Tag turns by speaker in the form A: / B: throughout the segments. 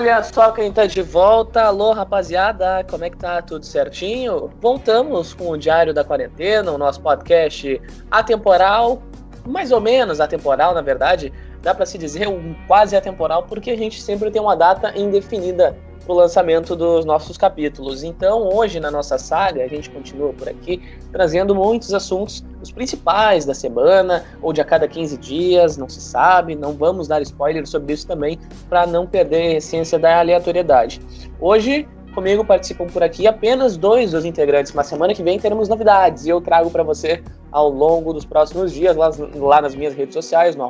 A: Olha só quem tá de volta. Alô, rapaziada, como é que tá? Tudo certinho? Voltamos com o Diário da Quarentena, o nosso podcast atemporal, mais ou menos atemporal, na verdade. Dá para se dizer um quase atemporal, porque a gente sempre tem uma data indefinida para o lançamento dos nossos capítulos. Então, hoje na nossa saga, a gente continua por aqui trazendo muitos assuntos, os principais da semana ou de a cada 15 dias, não se sabe, não vamos dar spoiler sobre isso também para não perder a essência da aleatoriedade. Hoje comigo participam por aqui apenas dois dos integrantes, mas semana que vem teremos novidades e eu trago para você ao longo dos próximos dias, lá, lá nas minhas redes sociais, no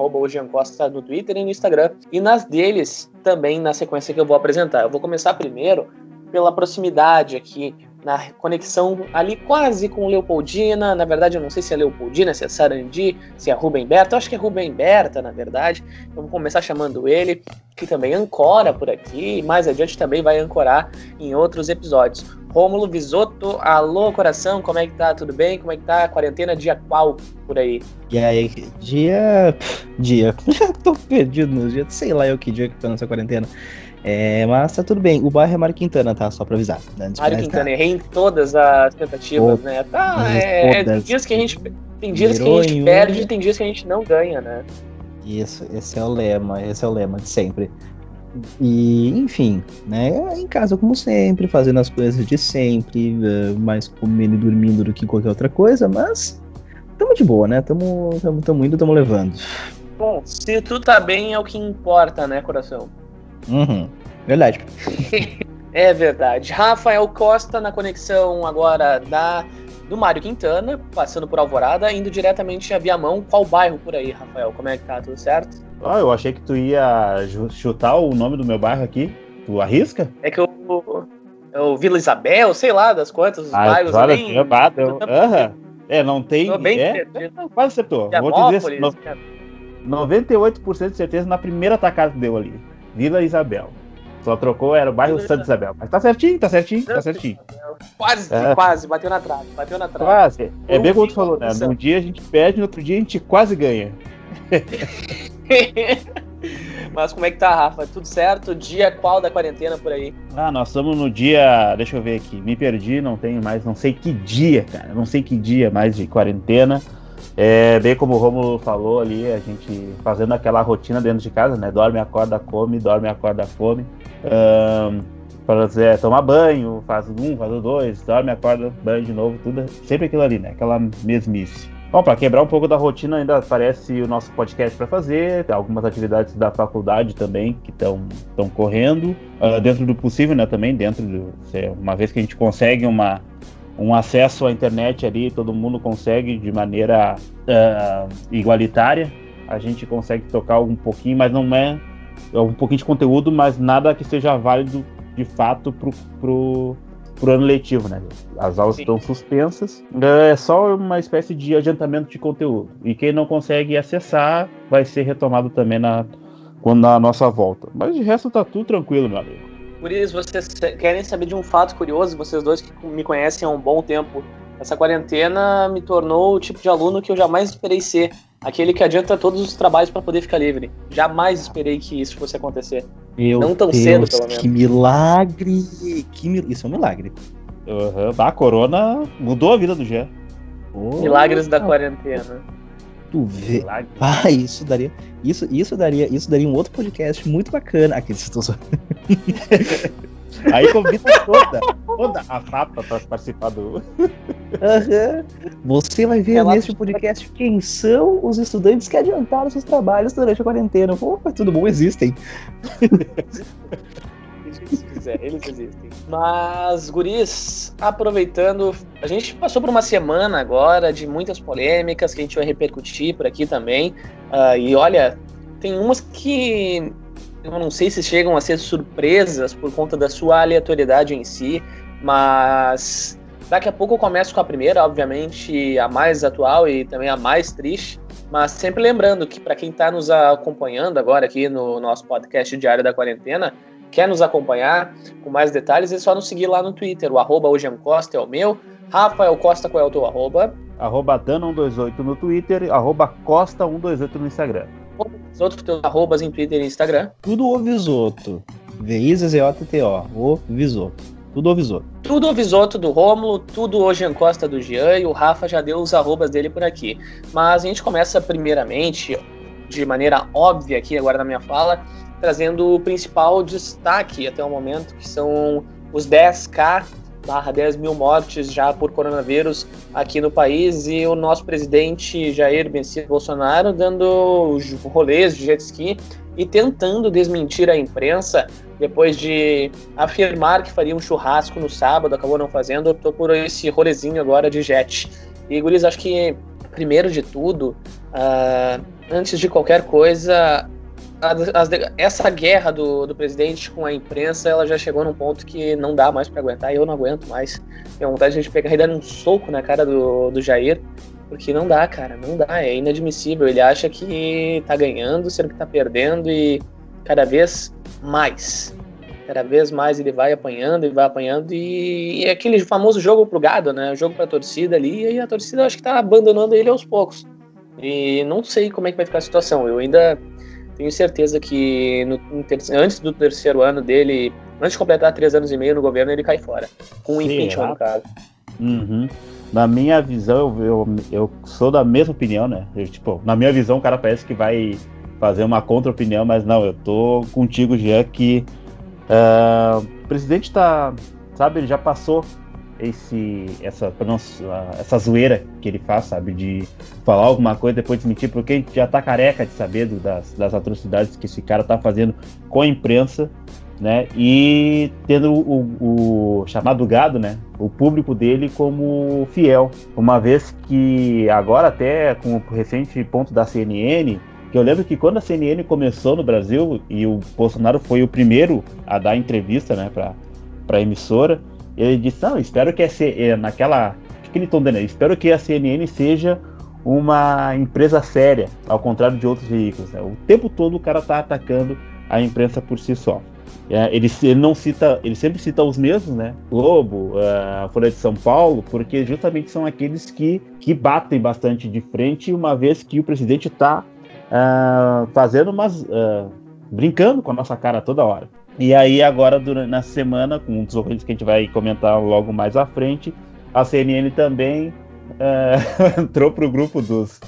A: Costa no Twitter e no Instagram, e nas deles também na sequência que eu vou apresentar. Eu vou começar primeiro pela proximidade aqui, na conexão ali quase com Leopoldina. Na verdade, eu não sei se é Leopoldina, se é Sarandi, se é Rubem Berta. Eu acho que é Rubem Berta, na verdade. Vou começar chamando ele, que também ancora por aqui, e mais adiante também vai ancorar em outros episódios. Rômulo Visotto, alô coração, como é que tá? Tudo bem? Como é que tá quarentena? Dia qual por aí?
B: E aí, dia. Dia. Tô perdido nos dias, sei lá eu que dia que tô nessa quarentena. É, mas tá tudo bem. O bairro é Mário Quintana, tá? Só pra avisar.
A: Mário Quintana, errei em todas as tentativas, né? Tá, é, tem dias que a gente. Tem dias que a gente perde, tem dias que a gente não ganha, né?
B: Isso, esse é o lema, esse é o lema de sempre. E, enfim, né? Em casa, como sempre, fazendo as coisas de sempre, uh, mais comendo e dormindo do que qualquer outra coisa, mas tamo de boa, né? Tamo, tamo, tamo indo, tamo levando.
A: Bom, se tu tá bem é o que importa, né, coração?
B: Uhum, verdade.
A: é verdade. Rafael Costa na conexão agora da do Mário Quintana, passando por Alvorada, indo diretamente a Viamão. Qual bairro por aí, Rafael? Como é que tá? Tudo certo?
C: Ah, eu achei que tu ia chutar o nome do meu bairro aqui. Tu arrisca?
A: É que eu. o Vila Isabel, sei lá, das quantas, os ah, bairros.
C: Olha, nem... eu, eu, uh É, não tem. Tô bem é, é, quase acertou. Vou te dizer. No, 98% de certeza na primeira tacada que deu ali. Vila Isabel. Só trocou, era o bairro Santa Isabel. Mas tá certinho, tá certinho, tá certinho.
A: Quase, é. quase, bateu na trave, bateu na trave.
C: Quase. É bem como tu falou, né? Num dia a gente perde, no outro dia a gente quase ganha.
A: Mas como é que tá, Rafa? Tudo certo? Dia qual da quarentena por aí?
C: Ah, nós estamos no dia. Deixa eu ver aqui. Me perdi, não tenho mais. Não sei que dia, cara. Não sei que dia mais de quarentena. É, bem como o Romulo falou ali, a gente fazendo aquela rotina dentro de casa, né? Dorme, acorda, come, dorme, acorda, come. Um, fazer, tomar banho, faz um, faz dois, dorme, acorda, banho de novo, tudo. Sempre aquilo ali, né? Aquela mesmice. Bom, para quebrar um pouco da rotina, ainda aparece o nosso podcast para fazer, algumas atividades da faculdade também que estão correndo, uh, dentro do possível, né? Também, dentro do. Uma vez que a gente consegue uma, um acesso à internet ali, todo mundo consegue de maneira uh, igualitária. A gente consegue tocar um pouquinho, mas não é, é um pouquinho de conteúdo, mas nada que seja válido de fato pro, pro, pro ano letivo, né? As aulas Sim. estão suspensas, é só uma espécie de adiantamento de conteúdo. E quem não consegue acessar vai ser retomado também na, quando na nossa volta. Mas de resto tá tudo tranquilo, meu amigo.
A: Por isso, vocês querem saber de um fato curioso, vocês dois que me conhecem há um bom tempo. Essa quarentena me tornou o tipo de aluno que eu jamais esperei ser. Aquele que adianta todos os trabalhos para poder ficar livre. Jamais esperei que isso fosse acontecer.
B: Meu Não tão Deus, cedo, pelo menos. Que milagre! Que mil... Isso é um milagre.
C: Uhum. A corona mudou a vida do Gé.
A: Oh, Milagres da quarentena.
B: Tu vê. Ah, isso daria. Isso, isso daria. Isso daria um outro podcast muito bacana. Aquele estou só.
C: Aí convida toda, toda a FAPA para participar do.
B: Uhum. Você vai ver Relato nesse podcast quem são os estudantes que adiantaram seus trabalhos durante a quarentena. Pô, tudo bom, existem.
A: eles existem. Mas, guris, aproveitando, a gente passou por uma semana agora de muitas polêmicas que a gente vai repercutir por aqui também. Uh, e olha, tem umas que eu não sei se chegam a ser surpresas por conta da sua aleatoriedade em si, mas daqui a pouco eu começo com a primeira, obviamente a mais atual e também a mais triste. Mas sempre lembrando que para quem está nos acompanhando agora aqui no nosso podcast Diário da Quarentena, quer nos acompanhar com mais detalhes, é só nos seguir lá no Twitter. O arroba Costa é o meu. Rafael Costa, qual é o teu arroba?
C: Arroba Dana128 no Twitter, arroba Costa128 no Instagram.
A: Os outros teus arrobas em Twitter e Instagram?
B: Tudo o Visoto. V-I-Z-Z-O-T-T-O. O Visoto. Tudo o Visoto.
A: Tudo o Visoto do Rômulo, tudo hoje em Costa do Jean e o Rafa já deu os arrobas dele por aqui. Mas a gente começa primeiramente, de maneira óbvia aqui agora na minha fala, trazendo o principal destaque até o momento, que são os 10k barra 10 mil mortes já por coronavírus aqui no país e o nosso presidente Jair Messias Bolsonaro dando rolês de jet ski e tentando desmentir a imprensa depois de afirmar que faria um churrasco no sábado, acabou não fazendo, optou por esse rolezinho agora de jet. E Guris, acho que primeiro de tudo, uh, antes de qualquer coisa, as, essa guerra do, do presidente com a imprensa, ela já chegou num ponto que não dá mais para aguentar, eu não aguento mais. Tenho vontade de a gente pegar e dar um soco na cara do, do Jair, porque não dá, cara, não dá, é inadmissível. Ele acha que tá ganhando, sendo que tá perdendo, e cada vez mais. Cada vez mais ele vai apanhando e vai apanhando, e, e é aquele famoso jogo pro gado, né? O jogo pra torcida ali, e a torcida acho que tá abandonando ele aos poucos. E não sei como é que vai ficar a situação. Eu ainda tenho certeza que no, antes do terceiro ano dele, antes de completar três anos e meio no governo, ele cai fora. Com um impeachment, no caso.
C: Uhum. Na minha visão, eu, eu, eu, sou da mesma opinião, né? Eu, tipo, na minha visão, o cara parece que vai fazer uma contra-opinião, mas não, eu tô contigo, Jean, que uh, o presidente tá, sabe, ele já passou esse essa essa zoeira que ele faz, sabe, de falar alguma coisa depois desmentir, porque a gente já tá careca de saber do, das, das atrocidades que esse cara tá fazendo com a imprensa, né? E tendo o, o, chamado gado, né? O público dele como fiel, uma vez que agora até com o recente ponto da CNN que eu lembro que quando a CNN começou no Brasil e o Bolsonaro foi o primeiro a dar entrevista, né, para para emissora, ele disse: Não, espero que a CNN, naquela. O que ele dando? Espero que a CNN seja uma empresa séria, ao contrário de outros veículos. Né? O tempo todo o cara está atacando a imprensa por si só. É, ele, ele, não cita, ele sempre cita os mesmos, né? Globo, é, a Folha de São Paulo, porque justamente são aqueles que, que batem bastante de frente, uma vez que o presidente está uh, é, fazendo umas. Uh, brincando com a nossa cara toda hora. E aí, agora, durante, na semana, com um dos que a gente vai comentar logo mais à frente, a CNN também uh, entrou para o grupo dos,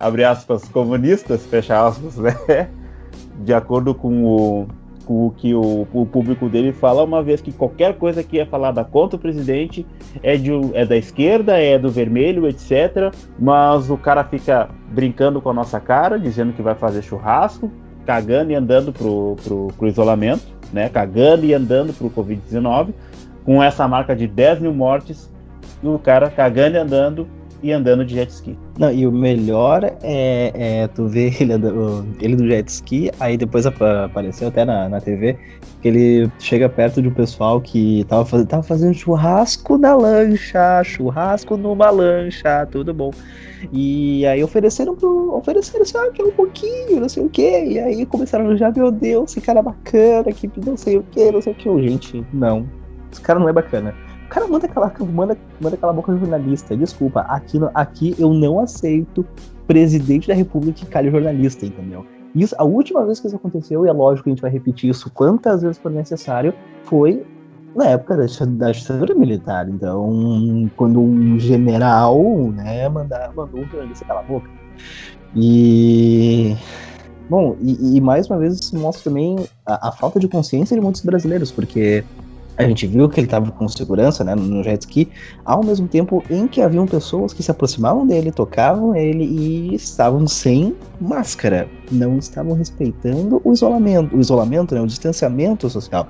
C: abre aspas, comunistas, fecha aspas, né? De acordo com o, com o que o, o, público dele fala, uma vez que qualquer coisa que é falada contra o presidente é, de, é da esquerda, é do vermelho, etc. Mas o cara fica brincando com a nossa cara, dizendo que vai fazer churrasco, cagando e andando pro, pro, pro isolamento né, cagando e andando para o Covid-19, com essa marca de 10 mil mortes, o cara cagando e andando e andando de jet ski.
B: Não, e o melhor é, é tu ver ele, ele do jet ski, aí depois apareceu até na, na TV, que ele chega perto de um pessoal que tava, faz, tava fazendo churrasco na lancha, churrasco numa lancha, tudo bom. E aí ofereceram pro. Ofereceram assim, ah, um pouquinho, não sei o quê. E aí começaram a já, meu Deus, esse cara é bacana, que não sei o quê, não sei o quê. Gente, não. Esse cara não é bacana. Cara manda aquela, manda, manda aquela boca jornalista. Desculpa, aqui, aqui eu não aceito presidente da república que calha jornalista, entendeu? Isso, a última vez que isso aconteceu, e é lógico que a gente vai repetir isso quantas vezes for necessário, foi na época da ditadura militar. Então, quando um general, né, mandar, mandou um jornalista calar a boca. E. Bom, e, e, mais uma vez isso mostra também a, a, falta de consciência de muitos brasileiros, porque a gente viu que ele estava com segurança né, no jet ski, ao mesmo tempo em que haviam pessoas que se aproximavam dele, tocavam ele e estavam sem máscara, não estavam respeitando o isolamento, o isolamento, né, o distanciamento social.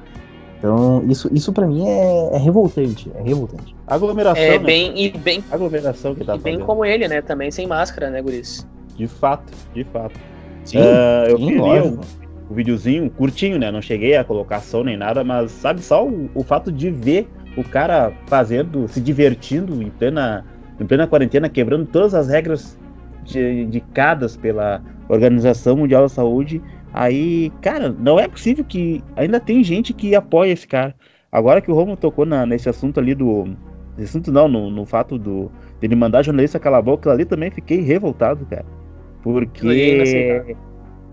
B: Então, isso, isso para mim é, é, revoltante, é revoltante.
A: Aglomeração, é, né? bem, e bem,
C: aglomeração que tá
A: e bem como ele, né, também sem máscara, né, Guris?
C: De fato, de fato. Sim, uh, eu sim, vi o, o videozinho curtinho, né, não cheguei a colocação nem nada, mas sabe só o, o fato de ver o cara fazendo, se divertindo em plena, em plena quarentena, quebrando todas as regras indicadas pela Organização Mundial da Saúde Aí, cara, não é possível que ainda tem gente que apoia esse cara. Agora que o Romulo tocou na, nesse assunto ali do. Esse assunto não, no, no fato do dele mandar jornalista calar a boca, ali também fiquei revoltado, cara. Porque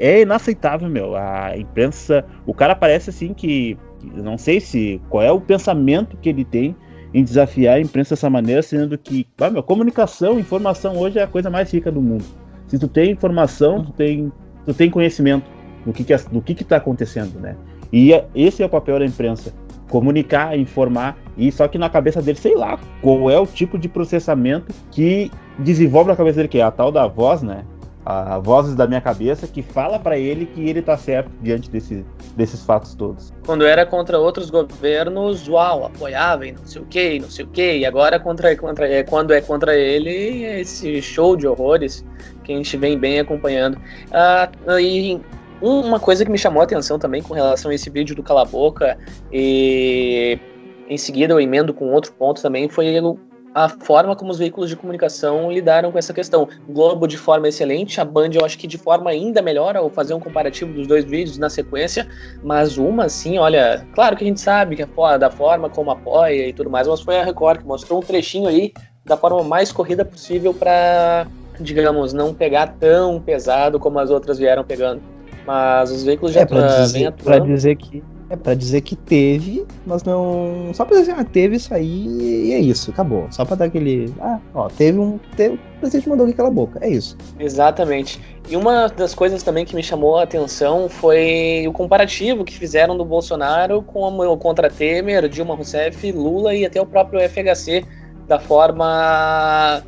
C: é inaceitável, meu. A imprensa. O cara parece assim que. Não sei se. Qual é o pensamento que ele tem em desafiar a imprensa dessa maneira, sendo que. Ah, meu, comunicação, informação hoje é a coisa mais rica do mundo. Se tu tem informação, tu tem, tu tem conhecimento do que, que, do que, que tá acontecendo, né? E é, esse é o papel da imprensa comunicar, informar, e só que na cabeça dele, sei lá, qual é o tipo de processamento que desenvolve na cabeça dele, que é a tal da voz, né? A, a voz da minha cabeça que fala para ele que ele tá certo diante desse, desses fatos todos.
A: Quando era contra outros governos, uau, apoiava e não sei o que, não sei o que, e agora contra, contra, é, quando é contra ele, esse show de horrores que a gente vem bem acompanhando. Ah, e uma coisa que me chamou a atenção também com relação a esse vídeo do Cala Boca, e em seguida eu emendo com outro ponto também, foi a forma como os veículos de comunicação lidaram com essa questão. O Globo de forma excelente, a Band eu acho que de forma ainda melhor, ao fazer um comparativo dos dois vídeos na sequência, mas uma assim, olha, claro que a gente sabe que é da forma como apoia e tudo mais, mas foi a Record que mostrou um trechinho aí da forma mais corrida possível para, digamos, não pegar tão pesado como as outras vieram pegando. Mas os veículos já
B: é, pra dizer, pra dizer que é para dizer que teve, mas não. Só pra dizer, ah, teve isso aí e é isso, acabou. Só pra dar aquele. Ah, ó, teve um. Teve, o presidente mandou aqui cala a boca, é isso.
A: Exatamente. E uma das coisas também que me chamou a atenção foi o comparativo que fizeram do Bolsonaro com o contra Temer, Dilma Rousseff, Lula e até o próprio FHC, da forma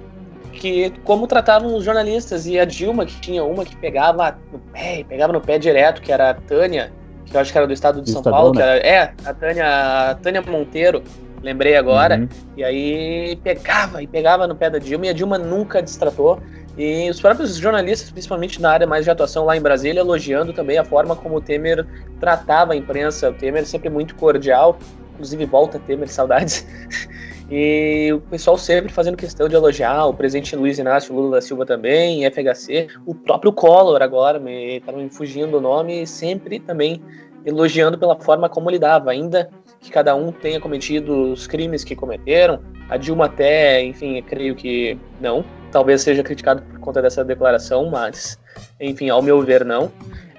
A: que como tratavam os jornalistas e a Dilma que tinha uma que pegava no pé, pegava no pé direto, que era a Tânia, que eu acho que era do estado de do São Estadão, Paulo, né? que era, é, a Tânia, a Tânia Monteiro, lembrei agora, uhum. e aí pegava e pegava no pé da Dilma e a Dilma nunca destratou. E os próprios jornalistas, principalmente na área mais de atuação lá em Brasília, elogiando também a forma como o Temer tratava a imprensa. O Temer sempre muito cordial, inclusive volta Temer, saudades. E o pessoal sempre fazendo questão de elogiar o presidente Luiz Inácio Lula da Silva também, FHC, o próprio Collor agora, me estava me fugindo o nome, sempre também elogiando pela forma como lidava, ainda que cada um tenha cometido os crimes que cometeram. A Dilma até, enfim, creio que não. Talvez seja criticado por conta dessa declaração, mas, enfim, ao meu ver, não.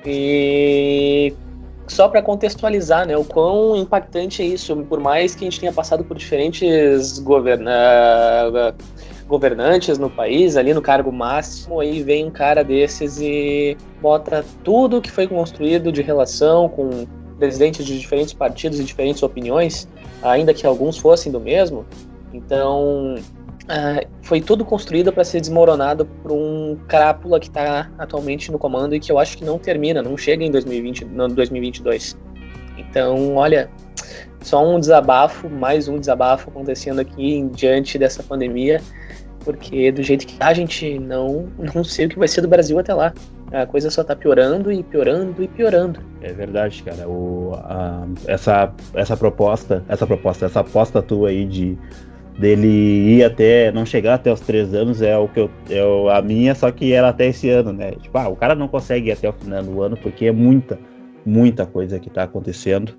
A: E só para contextualizar, né, o quão impactante é isso, por mais que a gente tenha passado por diferentes governa governantes no país, ali no cargo máximo, aí vem um cara desses e bota tudo que foi construído de relação com presidentes de diferentes partidos e diferentes opiniões, ainda que alguns fossem do mesmo. Então, Uh, foi tudo construído para ser desmoronado por um crápula que está atualmente no comando e que eu acho que não termina, não chega em 2020, no 2022. Então, olha, só um desabafo, mais um desabafo acontecendo aqui diante dessa pandemia, porque do jeito que tá, a gente não, não sei o que vai ser do Brasil até lá. A coisa só tá piorando e piorando e piorando.
C: É verdade, cara. O, a, essa, essa proposta, essa proposta, essa aposta tua aí de dele ir até não chegar até os três anos é o que eu, é a minha só que era até esse ano né? Tipo ah, o cara não consegue ir até o final do ano porque é muita muita coisa que está acontecendo.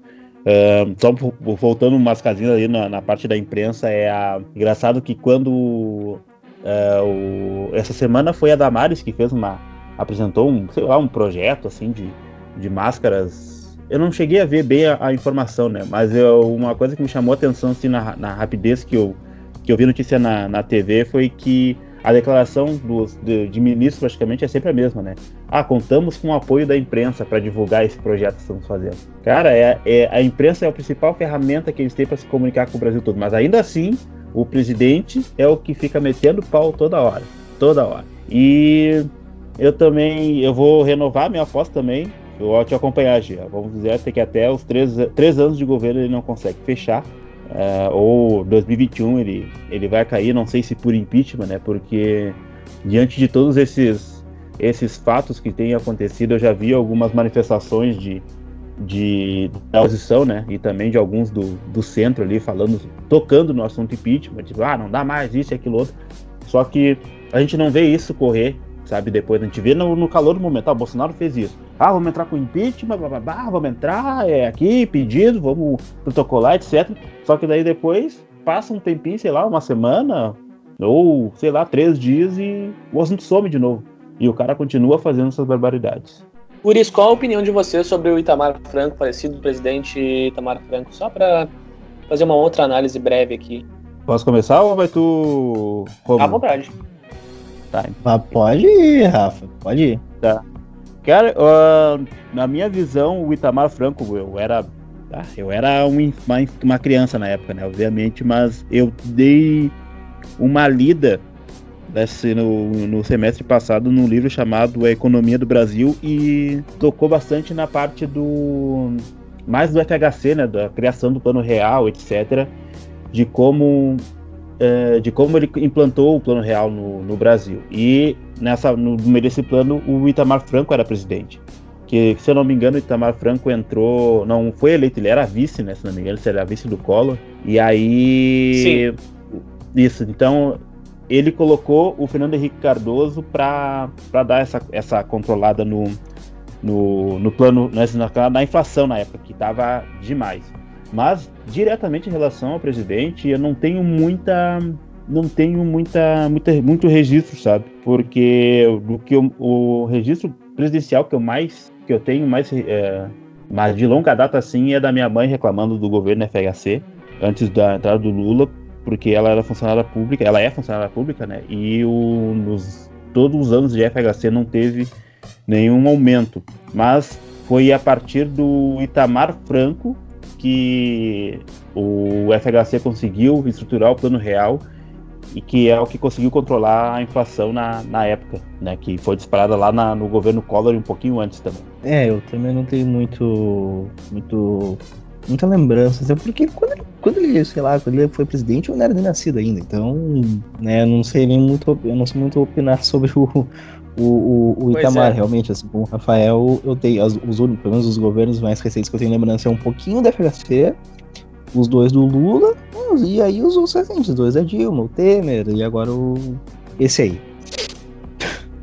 C: Só voltando umas casinhas ali na, na, parte da imprensa é a, engraçado que quando uh, o, essa semana foi a Damares que fez uma apresentou um sei lá um projeto assim de, de máscaras. Eu não cheguei a ver bem a, a informação, né? Mas eu, uma coisa que me chamou a atenção assim, na, na rapidez que eu, que eu vi notícia na, na TV foi que a declaração dos, de, de ministros praticamente é sempre a mesma, né? Ah, contamos com o apoio da imprensa para divulgar esse projeto que estamos fazendo. Cara, é, é, a imprensa é a principal ferramenta que eles têm para se comunicar com o Brasil todo, mas ainda assim, o presidente é o que fica metendo pau toda hora, toda hora. E eu também, eu vou renovar minha aposta também, eu vou te acompanhar, Gia. Vamos dizer até que até os três, três anos de governo ele não consegue fechar uh, ou 2021 ele, ele vai cair, não sei se por impeachment, né? Porque diante de todos esses, esses fatos que têm acontecido, eu já vi algumas manifestações de, de da oposição, né? E também de alguns do, do centro ali falando, tocando no assunto impeachment, tipo, ah, não dá mais isso e aquilo outro. Só que a gente não vê isso correr, sabe? Depois a gente vê no, no calor do momento, ah, Bolsonaro fez isso. Ah, vamos entrar com impeachment, blá, blá, blá, vamos entrar, é aqui, pedido, vamos protocolar, etc. Só que daí depois passa um tempinho, sei lá, uma semana, ou sei lá, três dias e o assunto some de novo. E o cara continua fazendo essas barbaridades.
A: Uris, qual a opinião de você sobre o Itamar Franco, falecido presidente Itamar Franco? Só para fazer uma outra análise breve aqui.
C: Posso começar ou vai tu.
A: Romulo? À vontade.
B: Tá. Mas pode ir, Rafa. Pode ir.
C: Tá. Cara, uh, na minha visão, o Itamar Franco, eu era. Ah, eu era um, uma, uma criança na época, né? Obviamente, mas eu dei uma lida desse, no, no semestre passado num livro chamado A Economia do Brasil e tocou bastante na parte do. mais do FHC, né? Da criação do plano real, etc. De como é, de como ele implantou o plano real no, no Brasil. E nessa, no meio desse plano, o Itamar Franco era presidente. Que, se eu não me engano, o Itamar Franco entrou. Não foi eleito, ele era vice, né? Se não me engano, ele era vice do Collor. E aí. Sim. Isso, então ele colocou o Fernando Henrique Cardoso para dar essa, essa controlada no, no, no plano, na, na inflação na época, que estava demais. Mas diretamente em relação ao presidente, eu não tenho muita não tenho muita, muita muito registro, sabe? Porque do que eu, o registro presidencial que eu mais que eu tenho mais é, de longa data assim é da minha mãe reclamando do governo FHC antes da entrada do Lula, porque ela era funcionária pública, ela é funcionária pública, né? E o, nos todos os anos de FHC não teve nenhum aumento, mas foi a partir do Itamar Franco que o FHC conseguiu estruturar o plano real e que é o que conseguiu controlar a inflação na, na época, né? Que foi disparada lá na, no governo Collor um pouquinho antes também.
B: É, eu também não tenho muito, muito, muita lembrança, até porque quando ele, quando ele, sei lá, quando ele foi presidente, eu não era nem nascido ainda, então, né, não sei nem muito, eu não sei muito opinar sobre o, o, o, o Itamar, é. realmente, assim como o Rafael, eu tenho, as, os únicos, pelo menos os governos mais recentes que eu tenho lembrança é um pouquinho da FHC, os dois do Lula, e aí os outros recentes, os dois é Dilma, o Temer, e agora o. esse aí.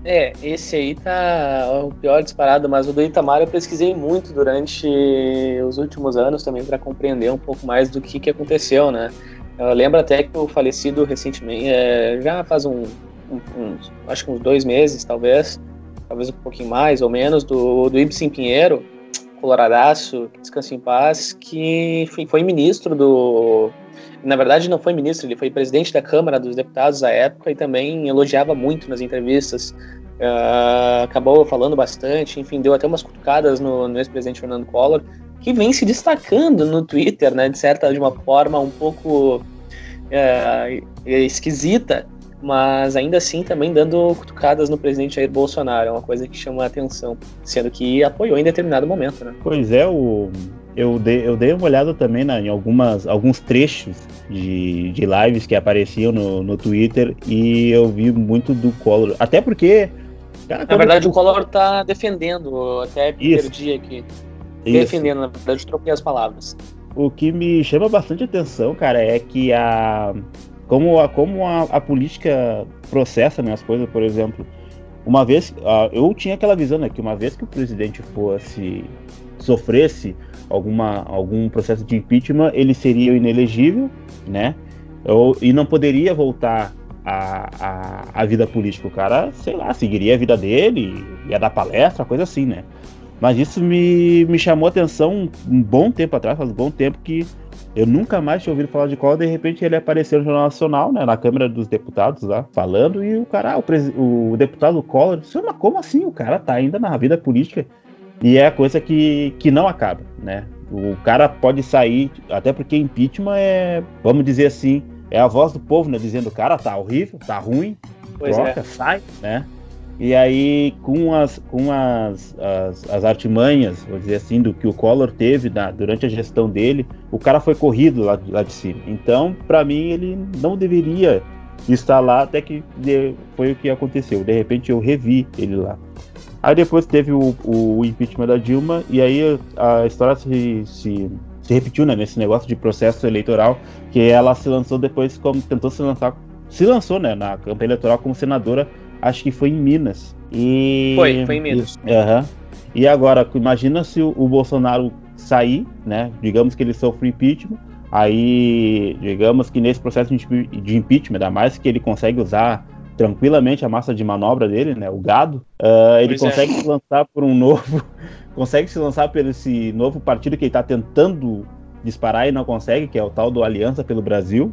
A: É, esse aí tá o pior disparado, mas o do Itamar eu pesquisei muito durante os últimos anos também para compreender um pouco mais do que, que aconteceu, né? Eu lembro até que o falecido recentemente, é, já faz um, uns, acho que uns dois meses, talvez, talvez um pouquinho mais ou menos, do, do Ibsen Pinheiro, coloradaço, que descansa em paz, que foi ministro do. Na verdade, não foi ministro, ele foi presidente da Câmara dos Deputados à época e também elogiava muito nas entrevistas. Uh, acabou falando bastante, enfim, deu até umas cutucadas no, no ex-presidente Fernando Collor, que vem se destacando no Twitter, né, de certa de uma forma um pouco uh, esquisita, mas ainda assim também dando cutucadas no presidente Jair Bolsonaro, é uma coisa que chama a atenção, sendo que apoiou em determinado momento, né?
C: Pois é, o, eu, dei, eu dei uma olhada também na, em algumas, alguns trechos de, de lives que apareciam no, no Twitter e eu vi muito do Collor, até porque...
A: Cara, na verdade, eu... o Collor tá defendendo, até Isso. perdi aqui. Isso. Defendendo, na verdade, troquei as palavras.
C: O que me chama bastante atenção, cara, é que a como a, como a, a política processa né, as coisas, por exemplo. Uma vez, uh, eu tinha aquela visão né, que uma vez que o presidente fosse sofresse alguma, algum processo de impeachment, ele seria inelegível, né? Ou, e não poderia voltar à, à, à vida política. O cara, sei lá, seguiria a vida dele, ia dar palestra, coisa assim, né? Mas isso me, me chamou a atenção um bom tempo atrás, faz um bom tempo que eu nunca mais tinha ouvido falar de Collor, de repente ele apareceu no Jornal Nacional, né, na Câmara dos Deputados lá, falando, e o cara, o, pres... o deputado Collor, disse, mas como assim? O cara tá ainda na vida política. E é a coisa que, que não acaba, né? O cara pode sair, até porque impeachment é, vamos dizer assim, é a voz do povo, né? Dizendo, cara, tá horrível, tá ruim, pois troca, é. sai, né? E aí, com as, com as, as, as, artimanhas, vou dizer assim, do que o Collor teve na, durante a gestão dele, o cara foi corrido lá, lá de cima. Então, para mim, ele não deveria estar lá, até que foi o que aconteceu. De repente, eu revi ele lá. Aí depois teve o, o impeachment da Dilma, e aí a história se, se, se repetiu né, nesse negócio de processo eleitoral, que ela se lançou depois como tentou se lançar, se lançou né, na campanha eleitoral como senadora acho que foi em Minas.
A: E... Foi, foi em Minas.
C: Uhum. E agora, imagina se o, o, Bolsonaro sair, né? Digamos que ele sofre impeachment. Aí, digamos que nesse processo de, de impeachment, ainda mais que ele consegue usar tranquilamente a massa de manobra dele, né? O gado. Uh, ele pois é. consegue é. se lançar por um novo. consegue se lançar por esse novo partido que ele está tentando disparar e não consegue, que é o tal do Aliança pelo Brasil.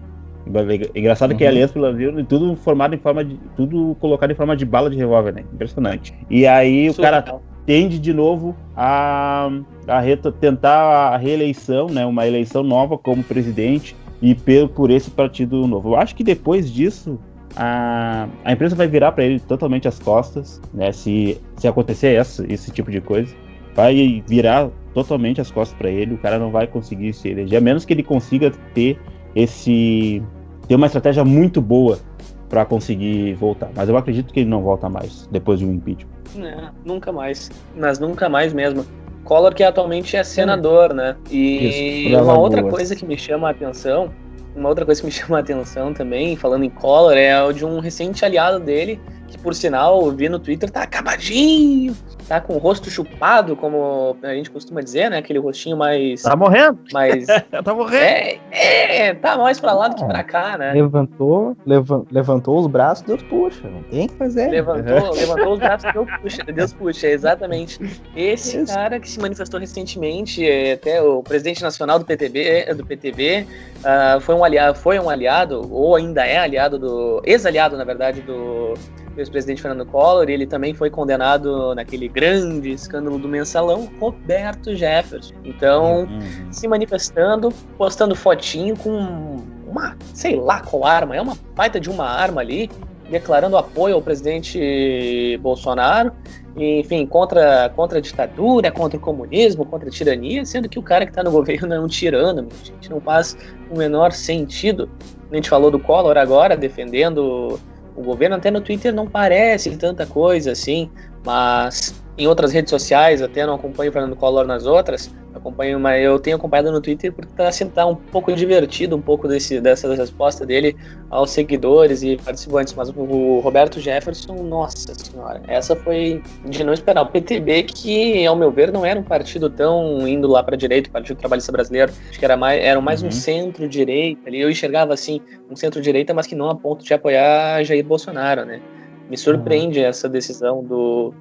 C: Engraçado uhum. que é Aliança pelo Brasil e tudo formado em forma de. tudo colocado em forma de bala de revólver, né? Impressionante. E aí o cara tende de novo a, a tentar a reeleição, né? Uma eleição nova como presidente e por, por esse partido novo. Eu acho que depois disso a, a empresa vai virar para ele totalmente as costas, né? Se, se acontecer essa, esse tipo de coisa, vai virar totalmente as costas para ele. O cara não vai conseguir se eleger, a menos que ele consiga ter esse ter uma estratégia muito boa para conseguir voltar. Mas eu acredito que ele não volta mais depois de um impeachment.
A: É, nunca mais. Mas nunca mais mesmo. Collor que atualmente é senador, né? E Isso, uma outra coisa que me chama a atenção, uma outra coisa que me chama a atenção também, falando em Collor, é o de um recente aliado dele, que por sinal, eu vi no Twitter, tá acabadinho, tá com o rosto chupado, como a gente costuma dizer, né? Aquele rostinho mais.
C: Tá morrendo?
A: Mais.
C: tá morrendo.
A: É, é, tá mais pra lá do que pra cá, né?
B: Levantou, leva, levantou os braços, Deus puxa. Não tem que fazer.
A: Levantou, levantou os braços, Deus puxa, Deus puxa, exatamente. Esse Isso. cara que se manifestou recentemente, é, até o presidente nacional do PTB, do PTB, uh, ah, foi um aliado, foi um aliado, ou ainda é aliado do. ex-aliado, na verdade, do ex-presidente Fernando Collor, e ele também foi condenado naquele grande escândalo do mensalão, Roberto Jefferson. Então, uhum. se manifestando, postando fotinho com uma, sei lá qual arma, é uma baita de uma arma ali, declarando apoio ao presidente Bolsonaro, enfim, contra, contra a ditadura, contra o comunismo, contra a tirania, sendo que o cara que está no governo é um tirano, gente, não faz o menor sentido. A gente falou do Collor agora, defendendo o governo até no Twitter não parece tanta coisa assim, mas em outras redes sociais, até não acompanho o Fernando Collor nas outras, acompanho, mas eu tenho acompanhado no Twitter porque está assim, tá um pouco divertido um pouco desse, dessa resposta dele aos seguidores e participantes. Mas o Roberto Jefferson, nossa senhora, essa foi de não esperar. O PTB, que ao meu ver não era um partido tão indo lá para direita, o Partido Trabalhista Brasileiro, acho que era mais, era mais uhum. um centro-direita ali. Eu enxergava assim, um centro-direita, mas que não a ponto de apoiar Jair Bolsonaro, né? Me surpreende essa decisão do,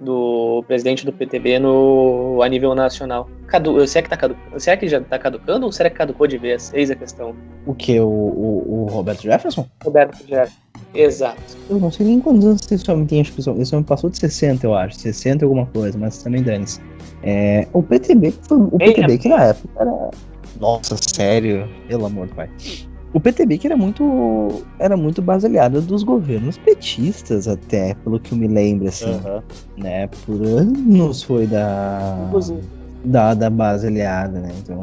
A: do presidente do PTB no, a nível nacional. Cadu, será que, tá cadu, será que já está caducando ou será que caducou de vez? Eis a questão.
B: O que? O, o, o Roberto Jefferson?
A: Roberto Jefferson. Exato.
B: Eu não sei nem quantos anos esse homem tem, acho que esse homem passou de 60, eu acho. 60 alguma coisa, mas também dane-se. É, o PTB, foi, o PTB que na época era. Nossa, sério, pelo amor do pai. O PTB que era muito era muito baseado dos governos petistas até, pelo que eu me lembro assim, uhum. né? Por anos foi da da, da base aliada, né? Então,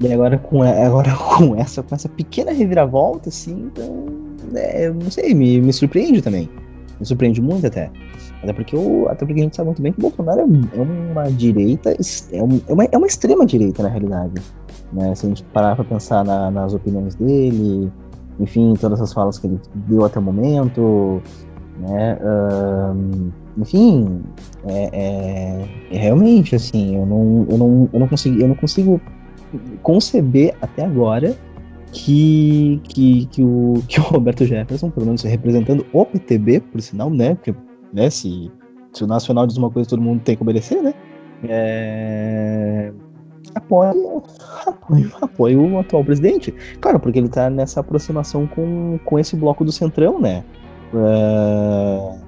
B: e agora com agora com essa com essa pequena reviravolta assim, então, é, eu não sei, me, me surpreende também. Me surpreende muito até. Até porque, eu, até porque a gente sabe muito bem que o Bolsonaro é, é uma direita, é, um, é, uma, é uma extrema direita na realidade. Né? Se a gente parar para pensar na, nas opiniões dele, enfim, todas as falas que ele deu até o momento, né? Um, enfim, é, é, é, realmente assim, eu não, eu não, eu não consigo, eu não consigo conceber até agora que, que, que, o, que o Roberto Jefferson, pelo menos representando o PTB, por sinal, né? Porque né, se, se o Nacional diz uma coisa, todo mundo tem que obedecer, né? É, apoia, apoia, apoia o atual presidente. Claro, porque ele tá nessa aproximação com, com esse bloco do Centrão, né? Uh,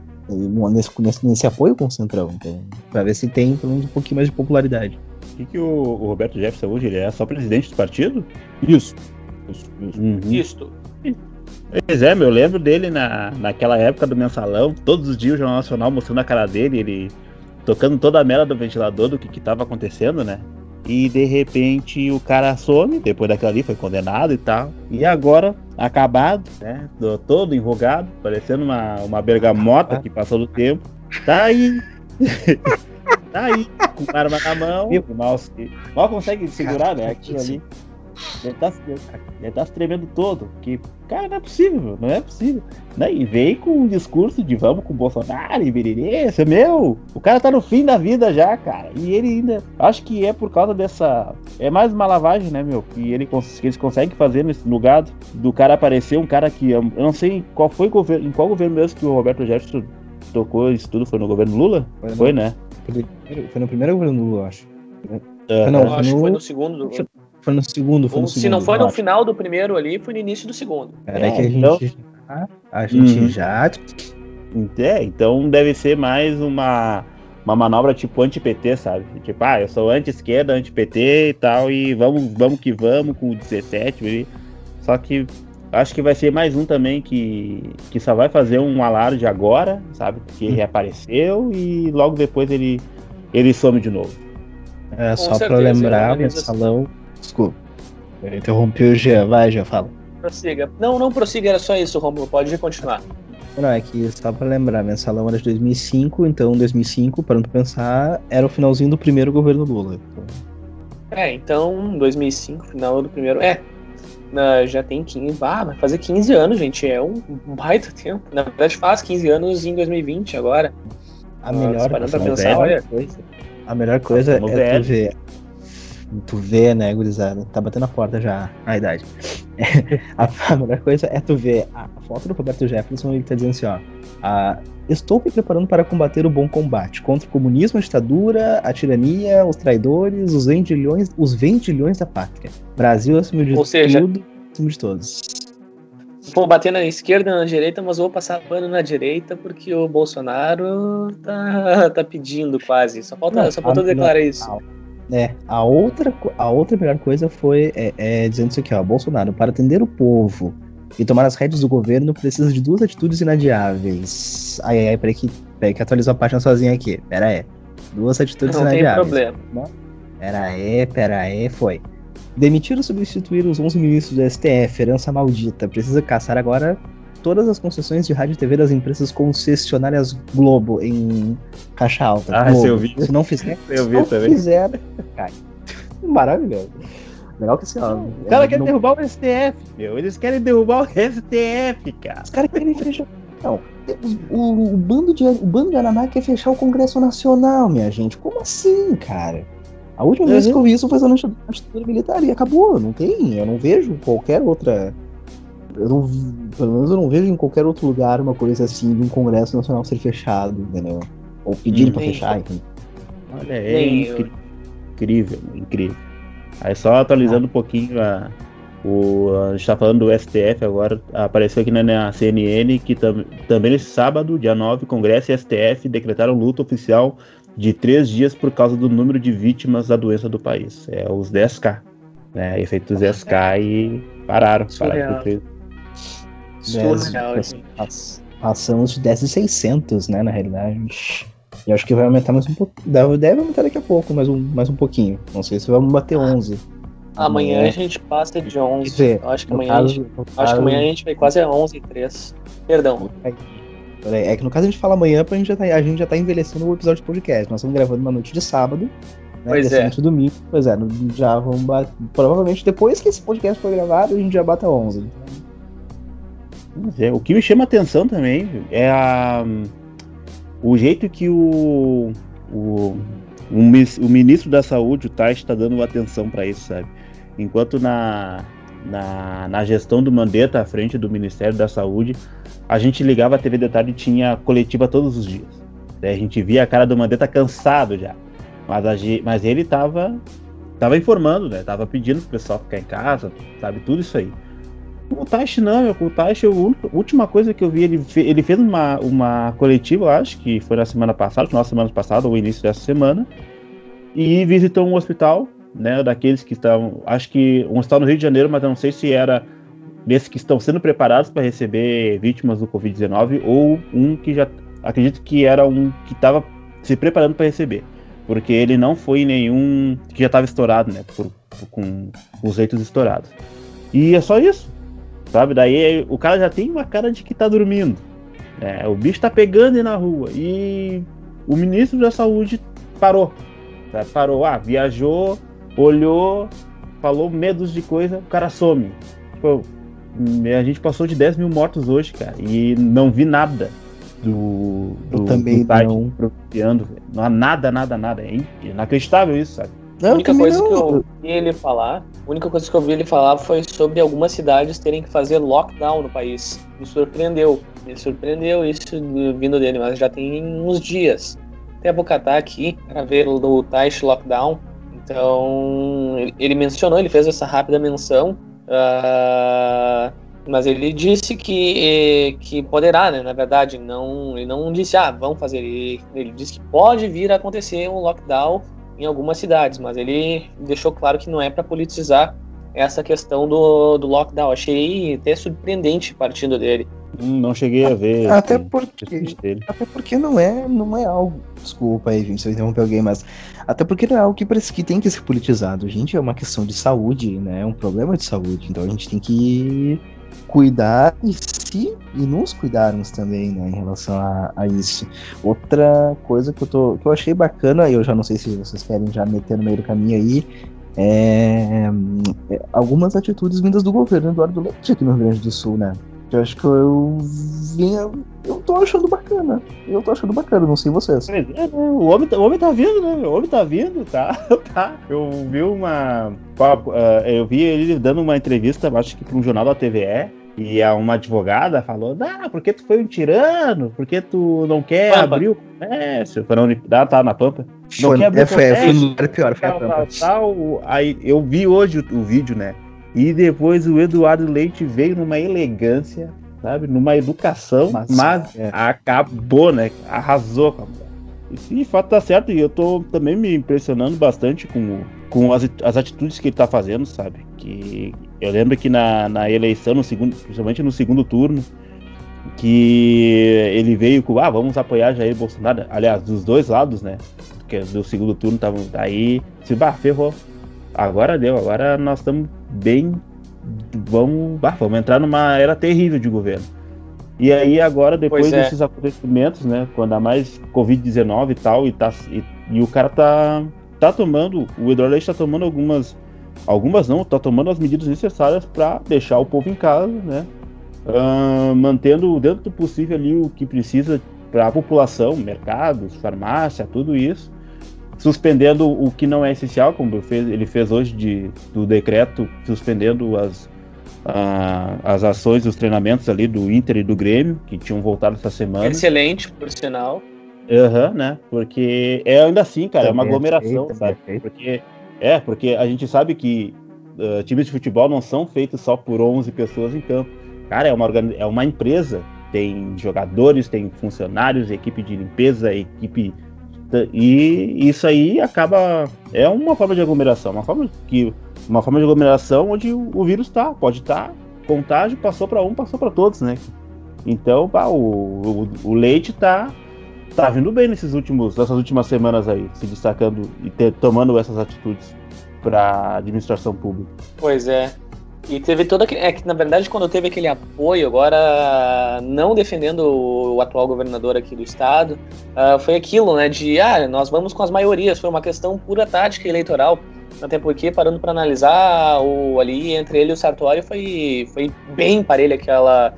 B: nesse, nesse, nesse, apoio com o Centrão, então, pra ver se tem pelo menos um pouquinho mais de popularidade.
C: O que, que o, o, Roberto Jefferson hoje ele é só presidente do partido?
B: Isso.
A: Isso. Uhum. Isso.
C: Pois é, meu, eu lembro dele na, naquela época do mensalão, todos os dias o Jornal Nacional mostrando a cara dele, ele tocando toda a merda do ventilador do que, que tava acontecendo, né? E de repente o cara some, depois daquilo ali foi condenado e tal. E agora, acabado, né? Todo enrugado, parecendo uma, uma bergamota que passou do tempo. Tá aí. tá aí, com arma na mão. Mal, mal consegue segurar, né? Aquilo ali. Ele tá, ele tá se tremendo todo. Que, cara, não é possível, não é possível. E vem com um discurso de vamos com o Bolsonaro e Biriri, esse é meu. O cara tá no fim da vida já, cara. E ele ainda. Acho que é por causa dessa. É mais uma lavagem, né, meu? Que, ele, que eles conseguem fazer nesse lugar do cara aparecer, um cara que. Eu não sei qual foi governo, em qual governo mesmo que o Roberto Jefferson tocou isso tudo. Foi no governo Lula? Foi, foi né?
B: Foi no primeiro governo Lula, eu acho.
A: Uh, não, eu acho no... que foi no segundo.
B: Foi no segundo, foi no
A: Se
B: segundo,
A: não foi no acho. final do primeiro ali, foi no início do segundo.
B: Era é, que a gente então... já. A gente hum. já.
C: É, então deve ser mais uma, uma manobra tipo anti-PT, sabe? Tipo, ah, eu sou anti-esquerda, anti-PT e tal, e vamos, vamos que vamos com o 17. Só que acho que vai ser mais um também que, que só vai fazer um alarde agora, sabe? Porque hum. reapareceu e logo depois ele, ele some de novo.
B: É, com só certeza, pra lembrar, mensalão. Desculpa. Eu interrompi o Jean. Vai, Jean, fala.
A: Prossiga. Não, não prossiga, era só isso, Romulo. Pode continuar.
B: Não, é que só pra lembrar, mensalão era de 2005, então 2005, parando pra pensar, era o finalzinho do primeiro governo Lula.
A: É, então 2005, final do primeiro. É, já tem 15. Ah, vai fazer 15 anos, gente. É um baita tempo. Na verdade, faz 15 anos em 2020 agora.
B: A melhor, Parando pra pensar, olha. Coisa. A melhor coisa é tu ver tu vê, né, gurizada? Tá batendo a porta já, a idade. a, a melhor coisa é tu ver a, foto do Roberto Jefferson e ele tá dizendo assim, ó. A, Estou me preparando para combater o bom combate contra o comunismo, a ditadura, a tirania, os traidores, os vendilhões, os vendilhões da pátria. Brasil acima de Ou seja, tudo, acima de todos.
A: Vou bater na esquerda, na direita, mas vou passar pano na direita porque o Bolsonaro tá, tá pedindo quase. Só falta, não, só falta declarar isso.
B: É, a outra, a outra melhor coisa foi é, é, dizendo isso aqui, ó, Bolsonaro, para atender o povo e tomar as rédeas do governo, precisa de duas atitudes inadiáveis. Ai, ai, peraí que, peraí que atualizou a página sozinha aqui. Pera aí. Duas atitudes
A: Não
B: inadiáveis.
A: Não tem problema.
B: Pera aí, pera aí, foi. Demitir ou substituir os 11 ministros do STF, herança maldita. Precisa caçar agora todas as concessões de rádio e TV das empresas concessionárias Globo em caixa alta.
C: Ah,
B: Globo.
C: eu vi.
B: Se não fizer,
C: eu vi
B: não
C: também.
B: fizer, cai. Maravilhoso. Legal que assim, ó.
C: O cara quer não... derrubar o STF, meu. Eles querem derrubar o STF, cara.
B: Os caras querem fechar. Não, o, o, bando de, o bando de Ananá quer fechar o Congresso Nacional, minha gente. Como assim, cara? A última uhum. vez que eu vi isso foi na ditadura militar e acabou. Não tem. Eu não vejo qualquer outra. Eu não, pelo menos eu não vejo em qualquer outro lugar uma coisa assim de um Congresso Nacional ser fechado, entendeu? Ou pedir hum, pra fechar, entendeu?
C: Olha, é incrível, incrível, incrível. Aí só atualizando ah. um pouquinho a, o, a gente tá falando do STF agora, apareceu aqui na, na CNN que tam, também nesse sábado, dia 9, Congresso e STF decretaram luta oficial de três dias por causa do número de vítimas da doença do país. É os 10K. Né, efeitos 10K e pararam. pararam por três.
A: Surreal,
B: Passamos de 10,600, né, na realidade. E acho que vai aumentar mais um pouco. Deve, aumentar daqui a pouco, mais um, mais um pouquinho. Não sei se vamos bater 11.
A: Amanhã, amanhã a gente passa de 11. Dizer, acho que amanhã, caso, a gente, acho que amanhã a gente vai quase a 11 e 3. Perdão.
B: É, que no caso a gente fala amanhã, pra gente já tá, a gente já tá envelhecendo o episódio de podcast. Nós estamos gravando uma noite de sábado. Né,
A: pois é.
B: Domingo. Pois é, já vamos bater. Provavelmente depois que esse podcast for gravado, a gente já bate a 11.
C: É, o que me chama atenção também é a o jeito que o, o, o, ministro da Saúde, o Tais, está dando atenção para isso, sabe? Enquanto na, na, na gestão do Mandetta à frente do Ministério da Saúde, a gente ligava a TV Detalhe e tinha coletiva todos os dias. A gente via a cara do Mandetta cansado já. Mas, a, mas ele estava tava informando, né? Tava pedindo pro pessoal ficar em casa, sabe? Tudo isso aí. O Taishi não, o Taishi, a última coisa que eu vi, ele, fez, ele fez uma, uma coletiva, acho que foi na semana passada, na semana passada, ou início dessa semana, e visitou um hospital, né, daqueles que estão, acho que um hospital no Rio de Janeiro, mas eu não sei se era desses que estão sendo preparados para receber vítimas do Covid-19 ou um que já, acredito que era um que estava se preparando para receber, porque ele não foi nenhum que já estava estourado, né, por, por, com os leitos estourados. E é só isso. Sabe? Daí o cara já tem uma cara de que tá dormindo. É, o bicho tá pegando na rua. E o ministro da saúde parou. Sabe? Parou, ah, viajou, olhou, falou medos de coisa, o cara some. Tipo, a gente passou de 10 mil mortos hoje, cara, e não vi nada do, do,
B: Eu também
C: do site.
B: Não
C: há nada, nada, nada. É inacreditável isso, sabe?
A: A
B: Não,
A: única
B: também
A: coisa
B: não.
A: que eu ouvi ele falar, a única coisa que eu ouvi ele falar foi sobre algumas cidades terem que fazer lockdown no país. Me surpreendeu. Me surpreendeu isso vindo dele, mas já tem uns dias. Até vou catar aqui para ver o Taish Lockdown. Então, ele, mencionou, ele fez essa rápida menção. ah, mas ele disse que, que poderá, né? Na verdade, não, ele não disse, ah, vamos fazer. Ele, ele disse que pode vir a acontecer um lockdown em algumas cidades, mas ele deixou claro que não é para politizar essa questão do, do lockdown. Achei até surpreendente partindo dele.
C: Hum, Não cheguei a ver.
B: Até
C: esse-
B: porque. Até porque não é, não é algo. Desculpa aí, gente, se eu interromper alguém, mas. Até porque não é algo que parece que tem que ser politizado. Gente, é uma questão de saúde, né? É um problema de saúde. Então a gente tem que cuidar e se e nos cuidarmos também, né, em relação a, a isso. Outra coisa que eu, tô, que eu achei bacana, e eu já não sei se vocês querem já meter no meio do caminho aí, é, é algumas atitudes vindas do governo Eduardo Leite aqui no Rio Grande do Sul, né? Eu acho que eu vinha. Eu tô achando bacana. Eu tô achando bacana, não sei vocês.
C: É, né, O homem, tá, o homem tá vindo, né? O homem tá vindo, tá? tá. Eu vi uma. ah, Eu vi ele dando uma entrevista, acho que pra um jornal da TVE. E a uma advogada falou: Ah, porque tu foi um tirano? Porque tu não quer
A: Pampa.
C: abrir o comércio? Foi na Ah, tá, na Pampa. Não
B: Foi,
C: quer abrir
B: é,
C: o
B: foi, foi
C: comércio,
B: lugar pior, foi a tampa.
C: tal. Aí eu vi hoje o, o vídeo, né? E depois o Eduardo Leite veio numa elegância, sabe? Numa educação,
B: Mas,
C: mas,
B: é.
C: acabou, né? Arrasou com a mulher. Sim, de fato tá certo. E eu tô também me impressionando bastante com, com as, as atitudes que ele tá fazendo, sabe? Que eu lembro que na, na eleição, no segundo, principalmente no segundo turno, que ele veio com, ah, vamos apoiar Jair Bolsonaro. Aliás, dos dois lados, né? Porque do segundo turno tava aí, se bah, ferrou. Agora deu, agora nós estamos bem. Vamos, bah, vamos entrar numa era terrível de governo. E aí agora, depois
A: Pois é.
C: desses acontecimentos, né? Quando há mais Covid-19 e tal, e, tá, e, e o cara tá, tá tomando, o Eduardo Leite tá tomando algumas, algumas não, tá tomando as medidas necessárias para deixar o povo em casa, né? Ah, mantendo dentro do possível ali o que precisa para a população, mercados, farmácia, tudo isso suspendendo o que não é essencial, como ele fez, ele fez hoje de, do decreto, suspendendo as, a- as ações, os treinamentos ali do Inter e do Grêmio, que tinham voltado essa semana.
A: Excelente, por sinal.
C: Aham, né? Porque é ainda assim, cara, é uma aglomeração, sabe? Porque, é, porque a gente sabe que ah, times de futebol não são feitos só por 11 pessoas em campo. Cara, é uma, é uma empresa, tem jogadores, tem funcionários, equipe de limpeza, equipe. E isso aí acaba. É uma forma de aglomeração, uma forma que. Uma forma de aglomeração onde o, vírus tá. Pode estar. contágio passou para um, passou para todos, né? Então, pá, o, o, o leite tá tá vindo bem nesses últimos, nessas últimas semanas aí, se destacando e ter- tomando essas atitudes para administração pública.
A: Pois é. E teve toda aquele. É que, na verdade, quando teve aquele apoio, agora não defendendo o atual governador aqui do estado, ah, foi aquilo, né? De, ah, nós vamos com as maiorias. Foi uma questão pura tática eleitoral. Até porque, parando para analisar, o, ali entre ele e o Sartori foi, foi bem parelho aquela,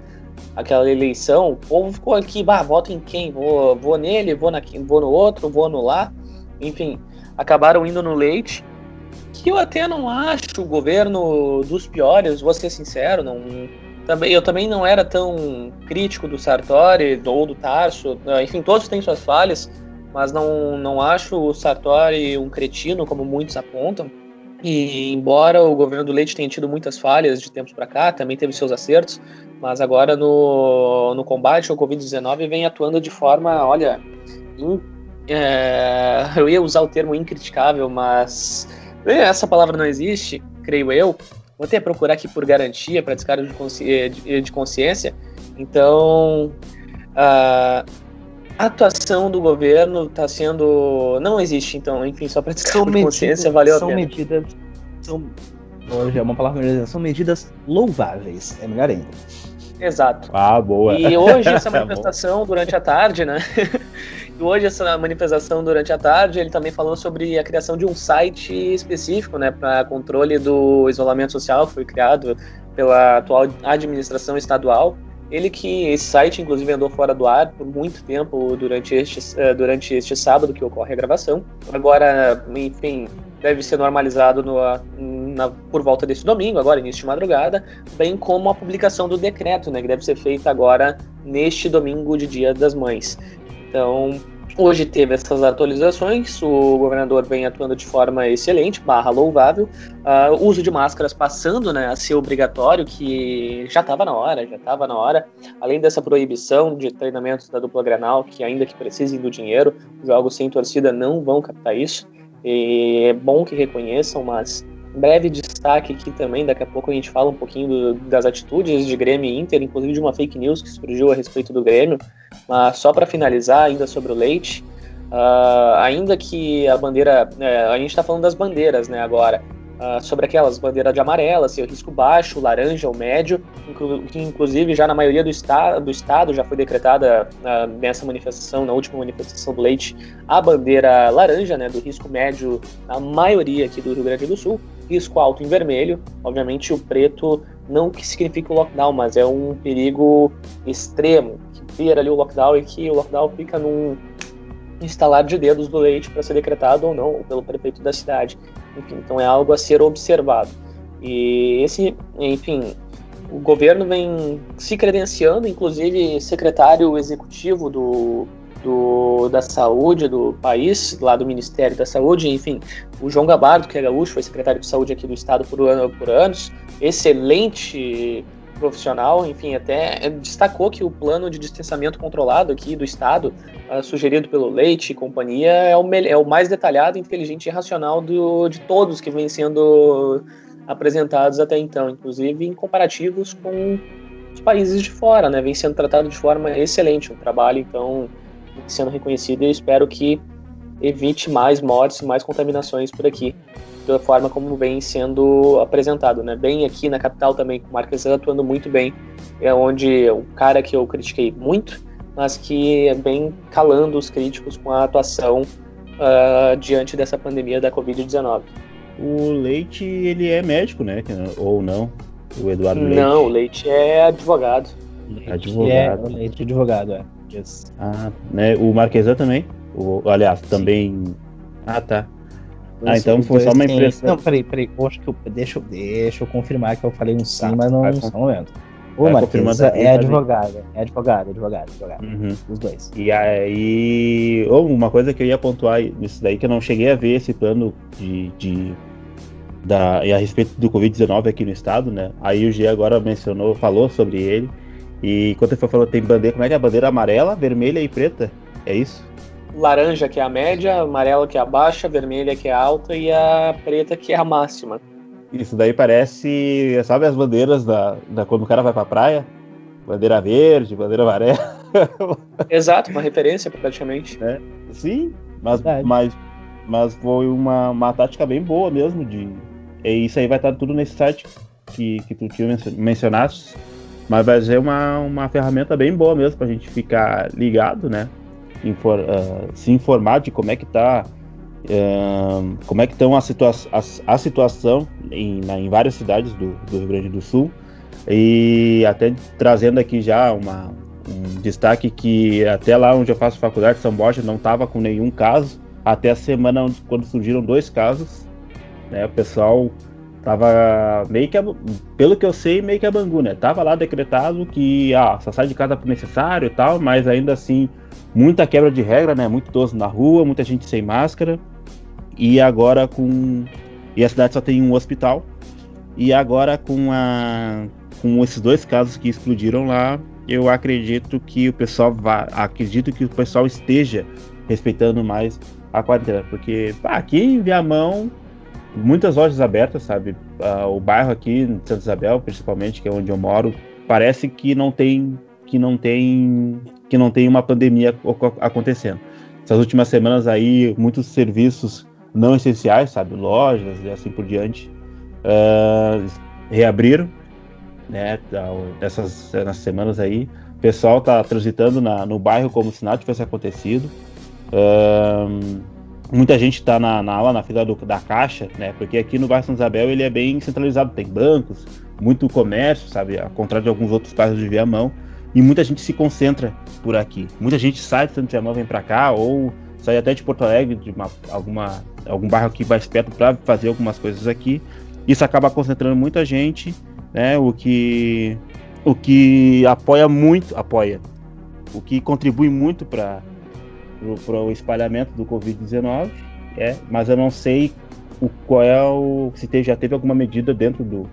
A: aquela eleição. O povo ficou aqui, bah, voto em quem? Vou, vou nele, vou, na, vou no outro, vou no lá. Enfim, acabaram indo no leite que eu até não acho o governo dos piores, vou ser sincero, não, também, eu também não era tão crítico do Sartori ou do Tarso, eh, enfim, todos têm suas falhas, mas não, não acho o Sartori um cretino, como muitos apontam. E embora o governo do Leite tenha tido muitas falhas de tempos para cá, também teve seus acertos, mas agora no, no combate ao Covid-19 vem atuando de forma, olha, in- é, eu ia usar o termo incriticável, mas essa palavra não existe, creio eu. Vou até procurar aqui por garantia, para descargo de, consci- de- de consciência. Então, a atuação do governo está sendo. Não existe, então, enfim, só para descargo de consciência, valeu a
B: são
A: pena.
B: medidas. São, hoje é uma palavra melhor, são medidas louváveis. É melhor ainda.
A: Exato.
C: Ah, boa.
A: E hoje essa
C: Tá
A: manifestação durante a tarde, né? Hoje, essa manifestação durante a tarde, ele também falou sobre a criação de um site específico, né, para controle do isolamento social, foi criado pela atual administração estadual. Ele que esse site, inclusive, andou fora do ar por muito tempo durante este, uh, durante este sábado que ocorre a gravação. Agora, enfim, deve ser normalizado no, na, por volta desse domingo, agora início de madrugada, bem como a publicação do decreto, né, que deve ser feita agora neste domingo de Dia das Mães. Então, Hoje teve essas atualizações, o governador vem atuando de forma excelente, barra louvável. Uh, uso de máscaras passando né, a ser obrigatório, que já estava na hora, já estava na hora. Além dessa proibição de treinamentos da dupla Granal, que ainda que precisem do dinheiro, jogos sem torcida não vão captar isso. E é bom que reconheçam, mas breve destaque aqui também, daqui a pouco a gente fala um pouquinho do, das atitudes de Grêmio e Inter, inclusive de uma fake news que surgiu a respeito do Grêmio, mas só para finalizar ainda sobre o Leite, uh, ainda que a bandeira, uh, a gente está falando das bandeiras né, agora, uh, sobre aquelas bandeiras de amarela, se o risco baixo, laranja ou médio, inclu que inclusive já na maioria do, esta do estado já foi decretada uh, nessa manifestação, na última manifestação do leite, a bandeira laranja, né, do risco médio na maioria aqui do Rio Grande do Sul, risco alto em vermelho, obviamente o preto não que significa o lockdown, mas é um perigo extremo, que vira ali o lockdown e que o lockdown fica num instalar de dedos do leite para ser decretado ou não pelo prefeito da cidade. Então é algo a ser observado. E esse, enfim, o governo vem se credenciando, inclusive secretário executivo do, do, da saúde do país, lá do Ministério da Saúde, enfim, o João Gabardo, que é gaúcho, foi secretário de saúde aqui do estado por, por anos, excelente profissional, enfim, até destacou que o plano de distanciamento controlado aqui do Estado, uh, sugerido pelo Leite e companhia, é o, é o mais detalhado, inteligente e racional do, de todos que vêm sendo apresentados até então, inclusive em comparativos com os países de fora, né? Vem sendo tratado de forma excelente, um trabalho, então, sendo reconhecido e espero que evite mais mortes mais contaminações por aqui da forma como vem sendo apresentado, né? Bem aqui na capital também, com o Marquesan atuando muito bem, é onde o cara que eu critiquei muito, mas que é bem calando os críticos com a atuação uh, diante dessa pandemia da Covid-19.
C: O Leite, ele é médico, né? Ou não? O Eduardo Leite?
A: Não, o Leite é advogado.
B: Leite advogado. É, o Leite é advogado, é. Yes.
C: Ah, né? O Marquesan também? O, aliás, também... Sim. Ah, tá. Ah, então foi só uma impressão.
B: Não, peraí, peraí. Acho que eu, deixa, deixa eu confirmar que eu falei um sim, tá, mas não, não só um momento. O Marquesa é advogado, é advogado, advogado, advogado. Uhum. Os dois.
C: E aí, oh, uma coisa que eu ia pontuar nisso daí, que eu não cheguei a ver esse plano de, de da, e a respeito do Covid-19 aqui no estado, né? Aí o G agora mencionou, falou sobre ele. E quando ele falou, tem bandeira, como é que é a bandeira amarela, vermelha e preta? É isso?
A: Laranja que é a média, amarela que é a baixa, vermelha que é a alta e a preta que é a máxima.
C: Isso daí parece, sabe as bandeiras da, da quando o cara vai pra praia? Bandeira verde, bandeira amarela.
A: Exato, uma referência praticamente.
C: É, sim, mas, mas, mas foi uma, uma tática bem boa mesmo de. E isso aí vai estar tudo nesse site que, que tu tinha mencionaste. Mas vai ser uma, uma ferramenta bem boa mesmo pra gente ficar ligado, né? Infor, uh, se informar de como é que está uh, como é que estão a, situa a, a situação em, na, em várias cidades do, do, Rio Grande do Sul e até trazendo aqui já uma, um destaque que até lá onde eu faço faculdade, São Borja, não estava com nenhum caso, até a semana quando surgiram dois casos, né, o pessoal tava meio que, pelo que eu sei, meio que a Bangu, né? Tava lá decretado que, ah, só sai de casa por necessário e tal, mas ainda assim muita quebra de regra, né? Muito idoso na rua, muita gente sem máscara. E agora com. E a cidade só tem um hospital. E agora com a. Com esses dois casos que explodiram lá, eu acredito que o pessoal vá. Acredito que o pessoal esteja respeitando mais a quarentena. Porque pá, aqui em Viamão, muitas lojas abertas, sabe? Uh, o bairro aqui em Santa Isabel, principalmente, que é onde eu moro, parece que não tem que não tem que não tem uma pandemia acontecendo. Essas últimas semanas aí, muitos serviços não essenciais, sabe, lojas e assim por diante, uh, reabriram, né, nessas, nessas semanas aí. O pessoal tá transitando na, no bairro como se nada tivesse acontecido. Uh, muita gente está na, na aula na fila do, da caixa, né? Porque aqui no bairro São Isabel ele é bem centralizado, tem bancos, muito comércio, sabe? Ao contrário de alguns outros bairros de Viamão. E muita gente se concentra por aqui. Muita gente sai de Santo Viamão, vem para cá, ou sai até de Porto Alegre, de uma, alguma, algum bairro aqui mais perto, para fazer algumas coisas aqui. Isso acaba concentrando muita gente, né? O que, o que apoia muito, apoia, o que contribui muito para o espalhamento do Covid-19, é, mas eu não sei o, qual é o. se teve, já teve alguma medida dentro do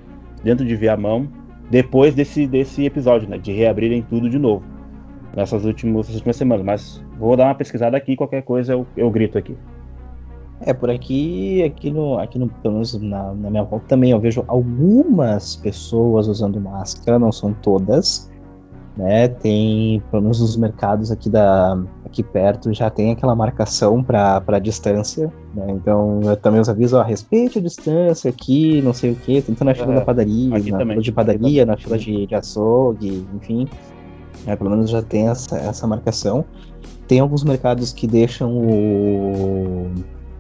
C: dentro de Viamão depois desse, desse episódio, né? De reabrirem tudo de novo. Nessas últimas, nessas últimas semanas. Mas vou dar uma pesquisada aqui, qualquer coisa eu, eu grito aqui.
B: É, por aqui, aqui no, aqui no, pelo menos na, na minha volta também, eu vejo algumas pessoas usando máscara, não são todas, né? Tem, pelo menos nos mercados aqui da aqui perto já tem aquela marcação para distância, né? Então eu também os aviso, ó, respeite a distância aqui, não sei o que, tanto na fila é, da padaria, na também. fila de padaria, na fila de, de açougue, enfim. É, pelo menos já tem essa, essa marcação. Tem alguns mercados que deixam o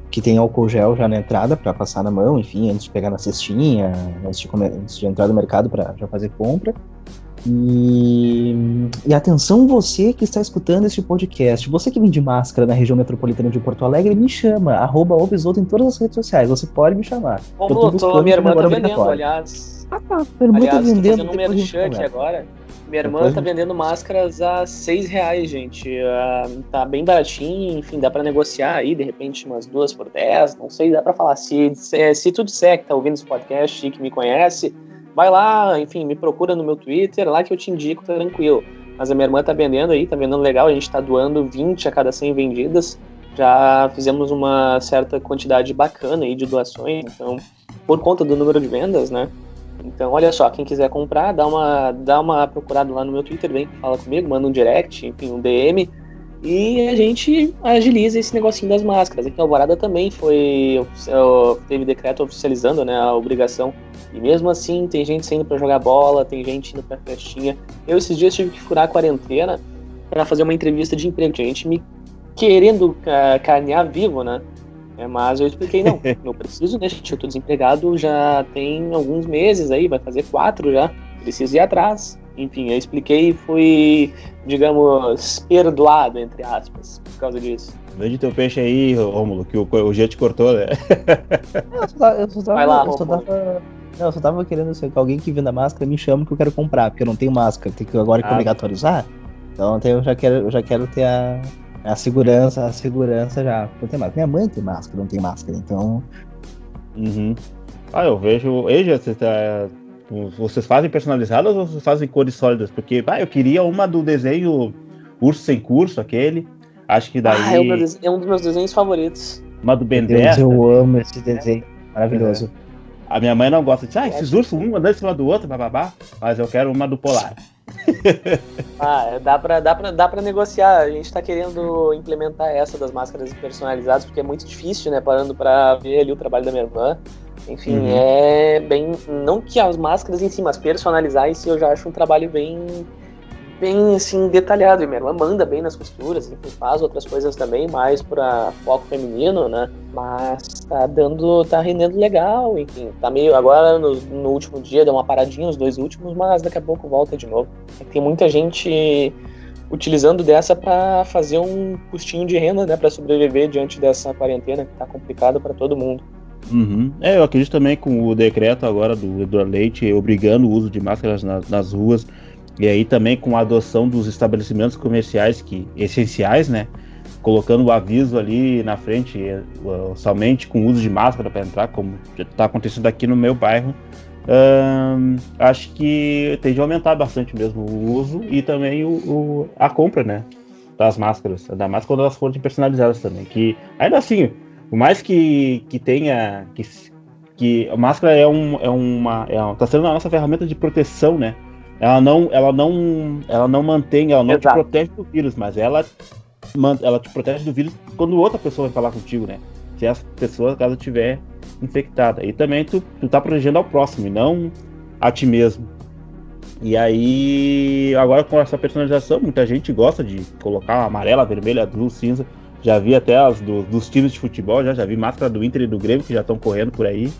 B: que tem álcool gel já na entrada para passar na mão, enfim, antes de pegar na cestinha, antes de, comer, antes de entrar no mercado para já fazer compra. E, e, atenção você que está escutando este podcast, você que vende máscara na região metropolitana de Porto Alegre, me chama, arroba Obisoto em todas as redes sociais, você pode me chamar.
A: Como eu tô, tô minha irmã tá vendendo, aliás. Ah, tá, minha irmã tá aliás, tá vendendo. Tô fazendo um merchan agora. Minha irmã Depois... tá vendendo máscaras a seis reais, gente. Uh, tá bem baratinho, enfim, dá para negociar aí, de repente, umas duas por dez, não sei, dá para falar. Se, se, se tu disser que tá ouvindo esse podcast e que me conhece, vai lá, enfim, me procura no meu Twitter, lá que eu te indico, tranquilo. Mas a minha irmã tá vendendo aí, tá vendendo legal, a gente tá doando 20 a cada 100 vendidas. Já fizemos uma certa quantidade bacana aí de doações, então, por conta do número de vendas, né? Então, olha só, quem quiser comprar, dá uma, dá uma procurada lá no meu Twitter, vem, fala comigo, manda um direct, enfim, um DM, e a gente agiliza esse negocinho das máscaras. Aqui em Alvorada também foi, teve decreto oficializando né, a obrigação e mesmo assim, tem gente saindo para jogar bola, tem gente indo pra festinha. Eu esses dias tive que furar a quarentena para fazer uma entrevista de emprego. Tinha gente me querendo carnear vivo, né? É, mas eu expliquei, não, não preciso, né, gente? Eu tô desempregado já tem alguns meses aí, vai fazer quatro já. Preciso ir atrás. Enfim, eu expliquei e fui, digamos, perdoado, entre aspas, por causa disso.
C: Vende teu peixe aí, Rômulo, que o, o G te cortou, né?
B: eu só, eu só tava, Vai lá, eu só tava não, eu só tava querendo que alguém que venda máscara me chama que eu quero comprar, porque eu não tenho máscara, tem que agora que ah, obrigatório usar. Então eu já quero, eu já quero ter a, a segurança, a segurança já. Eu tenho máscara. Minha mãe tem máscara, não tem máscara, então.
C: Uhum. Ah, eu vejo. Eja, você tá, vocês fazem personalizadas ou vocês fazem cores sólidas? Porque, ah, eu queria uma do desenho Urso Sem Curso, aquele. Acho que daí. Ah,
A: é, é um dos meus desenhos favoritos.
C: Uma do Ben 10.
B: Eu amo esse desenho. Maravilhoso.
C: É. A minha mãe não gosta de, ah, esses ursos, um andando em cima do outro, bababá, mas eu quero uma do polar.
A: ah, dá pra, dá, pra, dá pra negociar. A gente tá querendo implementar essa das máscaras personalizadas, porque é muito difícil, né? Parando pra ver ali o trabalho da minha irmã. Enfim, uhum. é bem. Não que as máscaras em si, mas personalizar si eu já acho um trabalho bem bem assim detalhado. E minha irmã manda bem nas costuras, enfim, faz outras coisas também, mais para foco feminino, né? Mas tá dando, tá rendendo legal, enfim, tá meio. Agora no, no último dia deu uma paradinha, os dois últimos, mas daqui a pouco volta de novo. É tem muita gente utilizando dessa para fazer um custinho de renda, né, para sobreviver diante dessa quarentena que tá complicada para todo mundo.
C: Uhum. É, eu acredito também com o decreto agora do Eduardo Leite obrigando o uso de máscaras nas, nas ruas e aí também com a adoção dos estabelecimentos comerciais que essenciais, né? Colocando o aviso ali na frente, eh, somente com uso de máscara para entrar, como está acontecendo aqui no meu bairro. Hum, acho que tem de aumentar bastante mesmo o uso e também o, o, a compra, né? Das máscaras, ainda mais quando elas forem personalizadas também. Que ainda assim, por mais que, que tenha. Que, que a máscara é, um, é uma. É, tá sendo a nossa ferramenta de proteção, né? ela não, ela não, ela não mantém, ela não Exato. te protege do vírus, mas ela, ela te protege do vírus quando outra pessoa vai falar contigo, né? Se essa pessoa, caso estiver infectada. E também tu, tu tá protegendo ao próximo, e não a ti mesmo. E aí, agora com essa personalização, muita gente gosta de colocar amarela, vermelha, azul, cinza. Já vi até as do, dos times de futebol, já, já vi máscara do Inter e do Grêmio que já estão correndo por aí.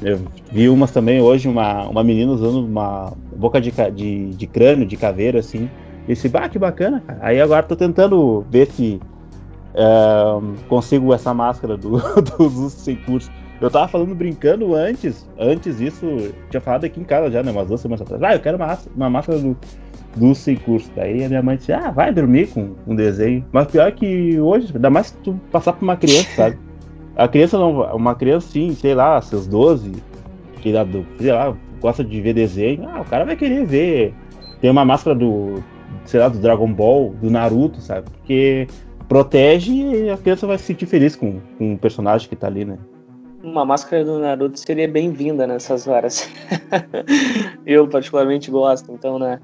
C: Eu vi umas também hoje, uma, uma menina usando uma boca de, de, de crânio, de caveira, assim. E disse, bah, que bacana, cara. Aí agora tô tentando ver se uh, consigo essa máscara do, dos sem curso. Eu tava falando brincando antes, antes isso, tinha falado aqui em casa já, né, umas duas semanas atrás. Ah, eu quero uma, uma máscara do, do sem curso. Daí a minha mãe disse, ah, vai dormir com um desenho. Mas pior que hoje, ainda mais tu passar pra uma criança, sabe? A criança não, uma criança sim, sei lá, seus 12, que sei lá, gosta de ver desenho, ah, o cara vai querer ver. Tem uma máscara do, sei lá, do Dragon Ball, do Naruto, sabe? Porque protege e a criança vai se sentir feliz com, com o personagem que tá ali, né?
A: Uma máscara do Naruto seria bem-vinda nessas horas. Eu particularmente gosto, então, né?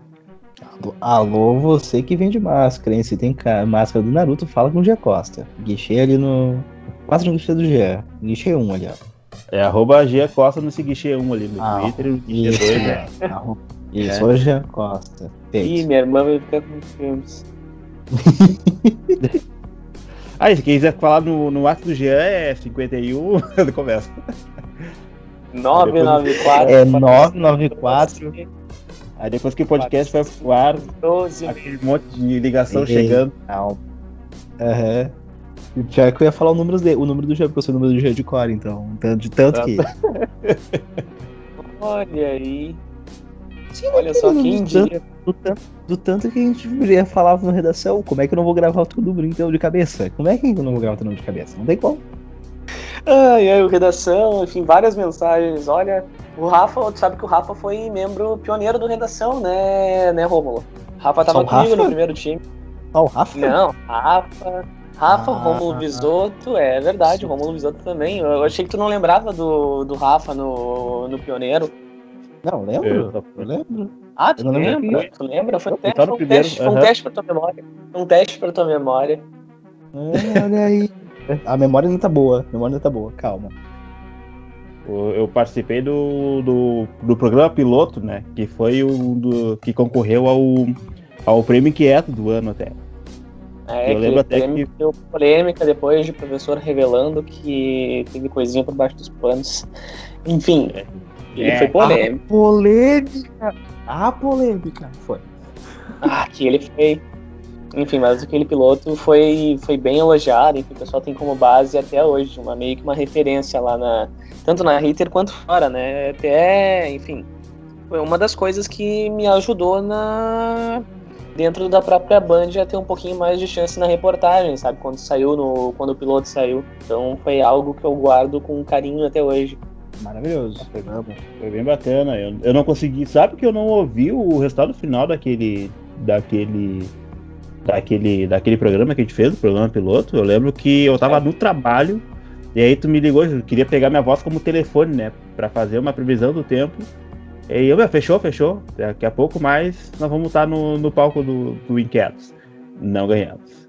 B: Alô, você que vende máscara, hein? Se tem máscara do Naruto, fala com o Gia Costa. Guichê ali no. Quase no guichê do Gia. Guichê 1 ali, ó.
C: É arroba Gia Costa no guichê 1 ali no
B: ah,
C: Twitter e no
B: guichê 2, né? Isso, é. Gia Costa.
A: Ih, minha irmã vai ficar com filmes.
C: Aí, se quiser falar no, no ato do Jean, é 51, começa.
A: 994.
B: É 994.
C: Aí depois que o podcast vai pro ar, 12 aquele monte de ligação chegando.
B: Aham. Uhum. E que eu ia falar o número, de, o número do Jean, porque eu sei o número do Jean de core, então. De tanto que.
A: Olha aí. Sim, Olha só, quem dia.
B: Do tanto, do tanto que a gente viria falava na redação, como é que eu não vou gravar todo número então de cabeça? Como é que eu não vou gravar todo número de cabeça? Não tem como.
A: Ai, ai, redação, enfim, várias mensagens. Olha, o Rafa, tu sabe que o Rafa foi membro pioneiro do redação, né, né, Rômulo? Rafa tava Só comigo Rafa? no primeiro time.
B: Só o Rafa?
A: Não, Rafa. Rafa, ah, Rômulo Bisotto, é verdade, Rômulo Bisotto também. Eu achei que tu não lembrava do, do Rafa no, no Pioneiro.
B: Não, lembro. Eu, eu lembro.
A: Ah, tu lembra? Tu lembra? Foi um teste, foi um, primeiro, teste, foi um teste pra tua memória. Um teste pra tua memória.
B: É, olha aí. A memória não tá boa. A memória não tá boa, calma.
C: Eu participei do, do, do programa piloto, né? Que foi o do, que concorreu ao, ao prêmio inquieto do ano até.
A: É, eu lembro até que deu polêmica depois de professor revelando que teve coisinha por baixo dos panos. Enfim, é. Ele é, foi polêmico.
B: A polêmica! A polêmica! Foi.
A: Ah, que ele foi. Enfim, mas aquele piloto foi, foi bem elogiado, enfim, o pessoal tem como base até hoje, uma, meio que uma referência lá na. Tanto na Ritter quanto fora, né? Até, enfim. Foi uma das coisas que me ajudou na. Dentro da própria Band a ter um pouquinho mais de chance na reportagem, sabe? Quando saiu no. Quando o piloto saiu. Então foi algo que eu guardo com carinho até hoje.
B: Maravilhoso.
C: Foi, bem bacana. Eu, eu não consegui. Sabe que eu não ouvi o resultado final daquele. daquele. Daquele, daquele programa que a gente fez, o programa piloto. Eu lembro que eu tava no trabalho e aí tu me ligou, eu queria pegar minha voz como telefone, né? Pra fazer uma previsão do tempo. E eu, meu, fechou, fechou. Daqui a pouco mais nós vamos estar no, no palco do, do Inquietos. Não ganhamos.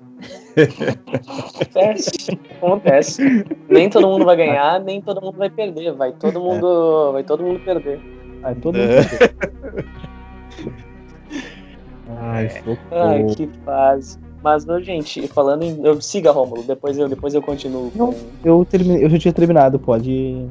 A: Acontece, acontece. Nem todo mundo vai ganhar, nem todo mundo vai perder. Vai todo mundo, é. vai todo mundo perder.
B: Vai todo mundo perder.
A: Ai, é. Ai, que fase. Mas, não, gente, falando em. Eu, siga, Rômulo, depois eu, depois eu continuo.
B: Com... Eu, terminei, eu já tinha terminado, pode.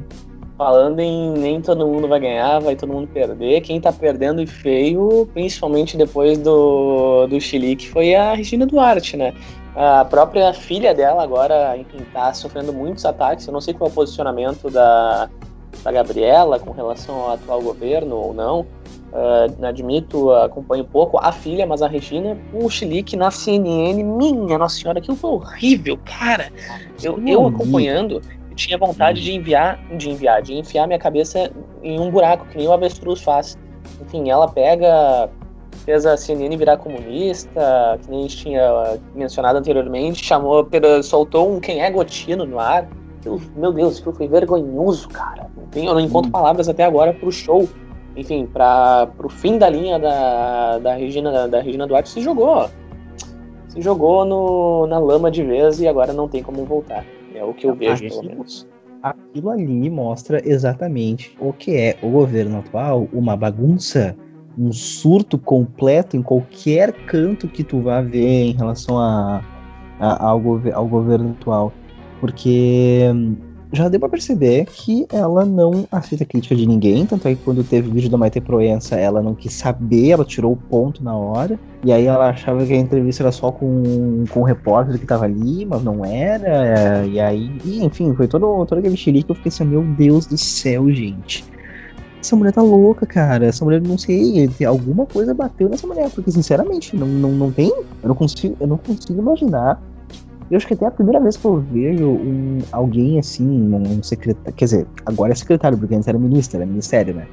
A: Falando em nem todo mundo vai ganhar, vai todo mundo perder. Quem tá perdendo e feio, principalmente depois do, do Chilique, foi a Regina Duarte, né? A própria filha dela agora, enfim, tá sofrendo muitos ataques. Eu não sei qual é o posicionamento da, da Gabriela com relação ao atual governo ou não. Uh, admito, acompanho pouco a filha, mas a Regina, o chilique na CNN, minha Nossa Senhora, aquilo foi horrível, cara. Eu, eu acompanhando, eu tinha vontade de enviar, de enviar, de enfiar minha cabeça em um buraco, que nem o avestruz faz. Enfim, ela pega fez a CNN virar comunista, que nem a gente tinha mencionado anteriormente, chamou, soltou um quem é Gotino no ar. meu Deus, aquilo foi vergonhoso, cara. Eu não encontro hum. palavras até agora pro show. Enfim, para pro fim da linha da, da, Regina, da Regina Duarte se jogou. Se jogou no, na lama de vez e agora não tem como voltar. É o que eu vejo, pelo menos.
B: Aquilo ali mostra exatamente o que é o governo atual, uma bagunça um surto completo em qualquer canto que tu vá ver em relação a, ao, ao governo atual. Porque já deu pra perceber que ela não aceita crítica de ninguém, tanto é que quando teve o vídeo da Maite Proença, ela não quis saber, ela tirou o ponto na hora, e aí ela achava que a entrevista era só com, com o repórter que tava ali, mas não era, e aí, e, enfim, foi todo, todo aquele xerife que eu fiquei assim, meu Deus do céu, gente. Essa mulher tá louca, cara. Essa mulher, não sei, alguma coisa bateu nessa mulher, porque sinceramente, não, não, não tem. Eu não consigo, eu não consigo imaginar eu acho que até a primeira vez que eu vejo um, alguém assim, um secretário. Quer dizer, agora é secretário, porque antes era ministro, era ministério, né?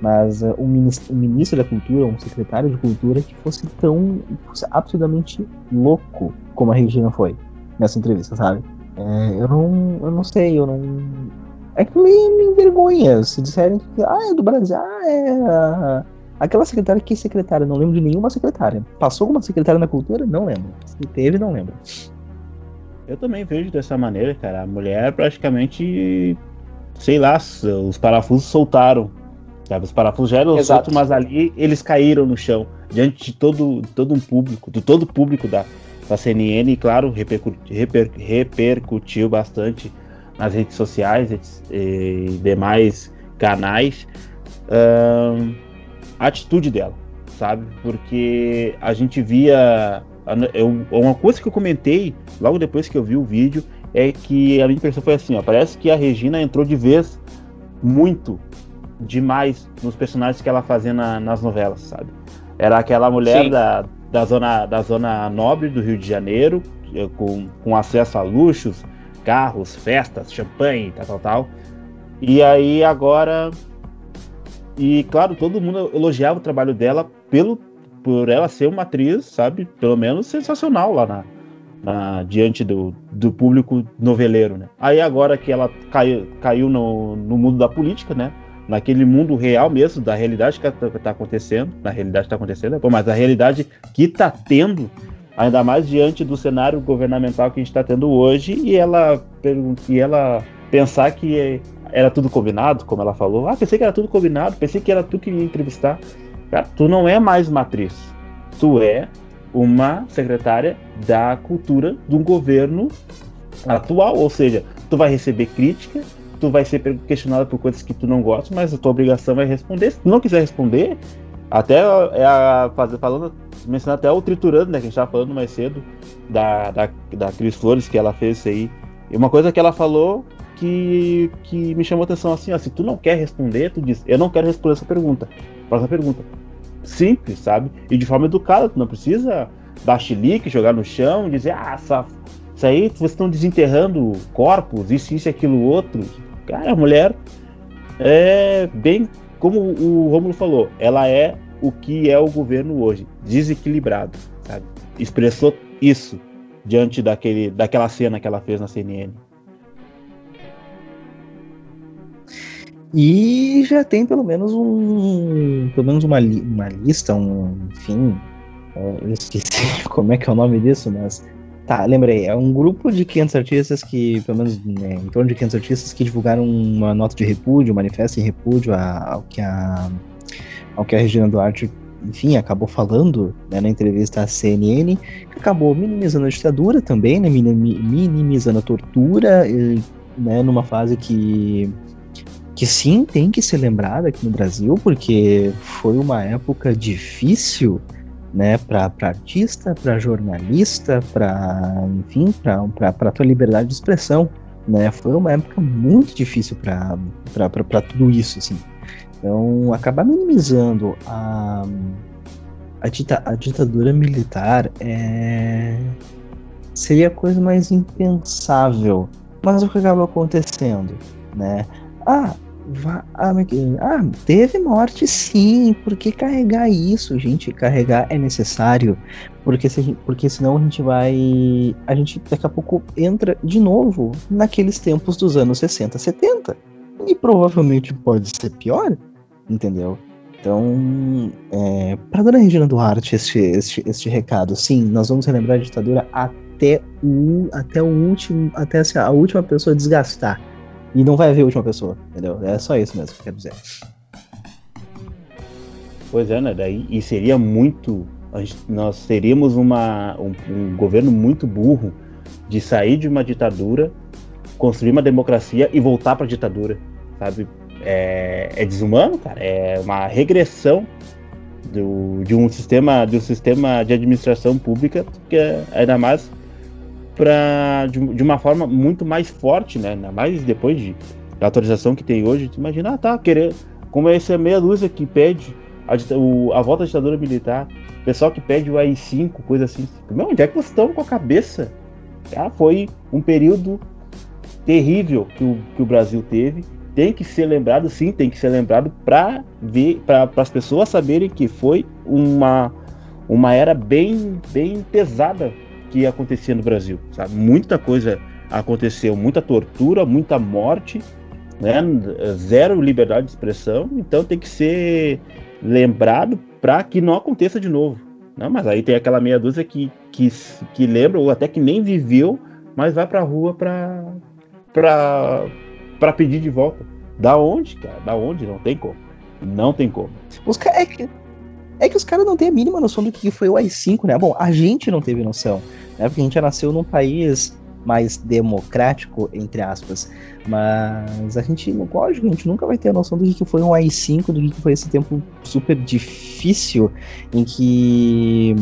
B: Mas uh, um, ministro, um ministro da cultura, um secretário de cultura que fosse tão. Fosse absurdamente louco como a Regina foi nessa entrevista, sabe? É, eu não. Eu não sei, eu não. É que me, me envergonha se disserem que. Ah, é do Brasil. Ah, é. Aquela secretária, que secretária? Não lembro de nenhuma secretária. Passou alguma secretária na cultura? Não lembro. Se teve, não lembro.
C: Eu também vejo dessa maneira, cara. A mulher praticamente, sei lá, os parafusos soltaram. Sabe? Os parafusos já eram soltos, mas ali eles caíram no chão. Diante de todo, todo um público, de todo o público da, da CNN, e claro, repercutiu, reper, repercutiu bastante nas redes sociais e demais canais uh, a atitude dela, sabe? Porque a gente via uma coisa que eu comentei logo depois que eu vi o vídeo é que a minha impressão foi assim, ó, parece que a Regina entrou de vez muito demais nos personagens que ela fazia na, nas novelas, sabe? Era aquela mulher da, da, zona, da zona nobre do Rio de Janeiro, com, com acesso a luxos, carros, festas, champanhe, tal, tal, tal. E aí agora. E claro, todo mundo elogiava o trabalho dela pelo por ela ser uma atriz, sabe, pelo menos sensacional lá na, na diante do, do público noveleiro, né? Aí agora que ela caiu, caiu no, no mundo da política, né? Naquele mundo real mesmo, da realidade que está acontecendo, na realidade que está acontecendo, né? Pô, mas a realidade que está tendo, ainda mais diante do cenário governamental que a gente está tendo hoje, e ela, e ela pensar que era tudo combinado, como ela falou. Ah, pensei que era tudo combinado, pensei que era tu que ia entrevistar. Cara, tu não é mais uma atriz. Tu é uma secretária da cultura de um governo atual. Ou seja, tu vai receber crítica, tu vai ser questionada por coisas que tu não gosta, mas a tua obrigação é responder. Se tu não quiser responder, até é a, falando, mencionar até o triturando, né, que a gente estava falando mais cedo, da, da, da Cris Flores, que ela fez isso aí. E uma coisa que ela falou que, que me chamou a atenção assim, ó, se tu não quer responder, tu diz, eu não quero responder essa pergunta. Próxima pergunta. Simples, sabe? E de forma educada, tu não precisa dar chilique, jogar no chão, dizer, ah, essa, isso aí vocês estão desenterrando corpos, isso, isso, aquilo, outro. Cara, a mulher é bem, como o Romulo falou, ela é o que é o governo hoje, desequilibrado, sabe? Expressou isso diante daquele, daquela cena que ela fez na CNN.
B: E já tem pelo menos um. Pelo menos uma, li, uma lista, um. Enfim. Eu esqueci como é que é o nome disso, mas. Tá, lembrei. É um grupo de 500 artistas que, pelo menos né, em torno de 500 artistas que divulgaram uma nota de repúdio, um manifesto em repúdio ao que a, ao que a Regina Duarte, enfim, acabou falando né, na entrevista à CNN, que acabou minimizando a ditadura também, né, minimizando a tortura, né, numa fase que que sim tem que ser lembrada aqui no Brasil, porque foi uma época difícil, né, para artista, para jornalista, para enfim, para tua liberdade de expressão, né? Foi uma época muito difícil para tudo isso, assim. Então, acabar minimizando a, a, dita, a ditadura militar é, seria a coisa mais impensável. Mas o que acaba acontecendo, né? Ah, ah, ah, teve morte sim, porque carregar isso, gente, carregar é necessário, porque, se, porque senão a gente vai, a gente daqui a pouco entra de novo naqueles tempos dos anos 60, 70, e provavelmente pode ser pior, entendeu? Então, é, para dona Regina Duarte, este, este, este recado, sim, nós vamos relembrar a ditadura até o, até o último, até assim, a última pessoa desgastar e não vai haver a última pessoa, entendeu? É só isso mesmo que eu quero dizer.
C: Pois é, né? Daí, e seria muito gente, nós teríamos uma, um, um governo muito burro de sair de uma ditadura, construir uma democracia e voltar para a ditadura, sabe? É, é, desumano, cara. É uma regressão do, de um sistema de um sistema de administração pública que é ainda mais para de, de, uma forma muito mais forte, né? Ainda mais depois de, da autorização que tem hoje. Imagina, ah, tá, querer como é meia dúzia que pede a, o, a volta da ditadura militar, pessoal que pede o AI-5, coisa assim. Meu, onde é que vocês estão com a cabeça? Foi um período terrível que o, que o Brasil teve. Tem que ser lembrado, sim, tem que ser lembrado para ver, para as pessoas saberem que foi uma, uma era bem, bem pesada que acontecia no Brasil, sabe? Muita coisa aconteceu, muita tortura, muita morte, né? Zero liberdade de expressão, então tem que ser lembrado para que não aconteça de novo. Não, mas aí tem aquela meia dúzia que, que, que lembra, ou até que nem viveu, mas vai pra rua pra, pra, pra pedir de volta. Da onde, cara? Da onde? Não tem como. Não tem como.
B: Os é, que, é que os caras não têm a mínima noção do que foi o AI-5, né? Bom, a gente não teve noção, né? Porque a gente já nasceu num país mais democrático, entre aspas. Mas a gente, lógico, a gente nunca vai ter a noção do que foi um AI-5, do que foi esse tempo super difícil em que,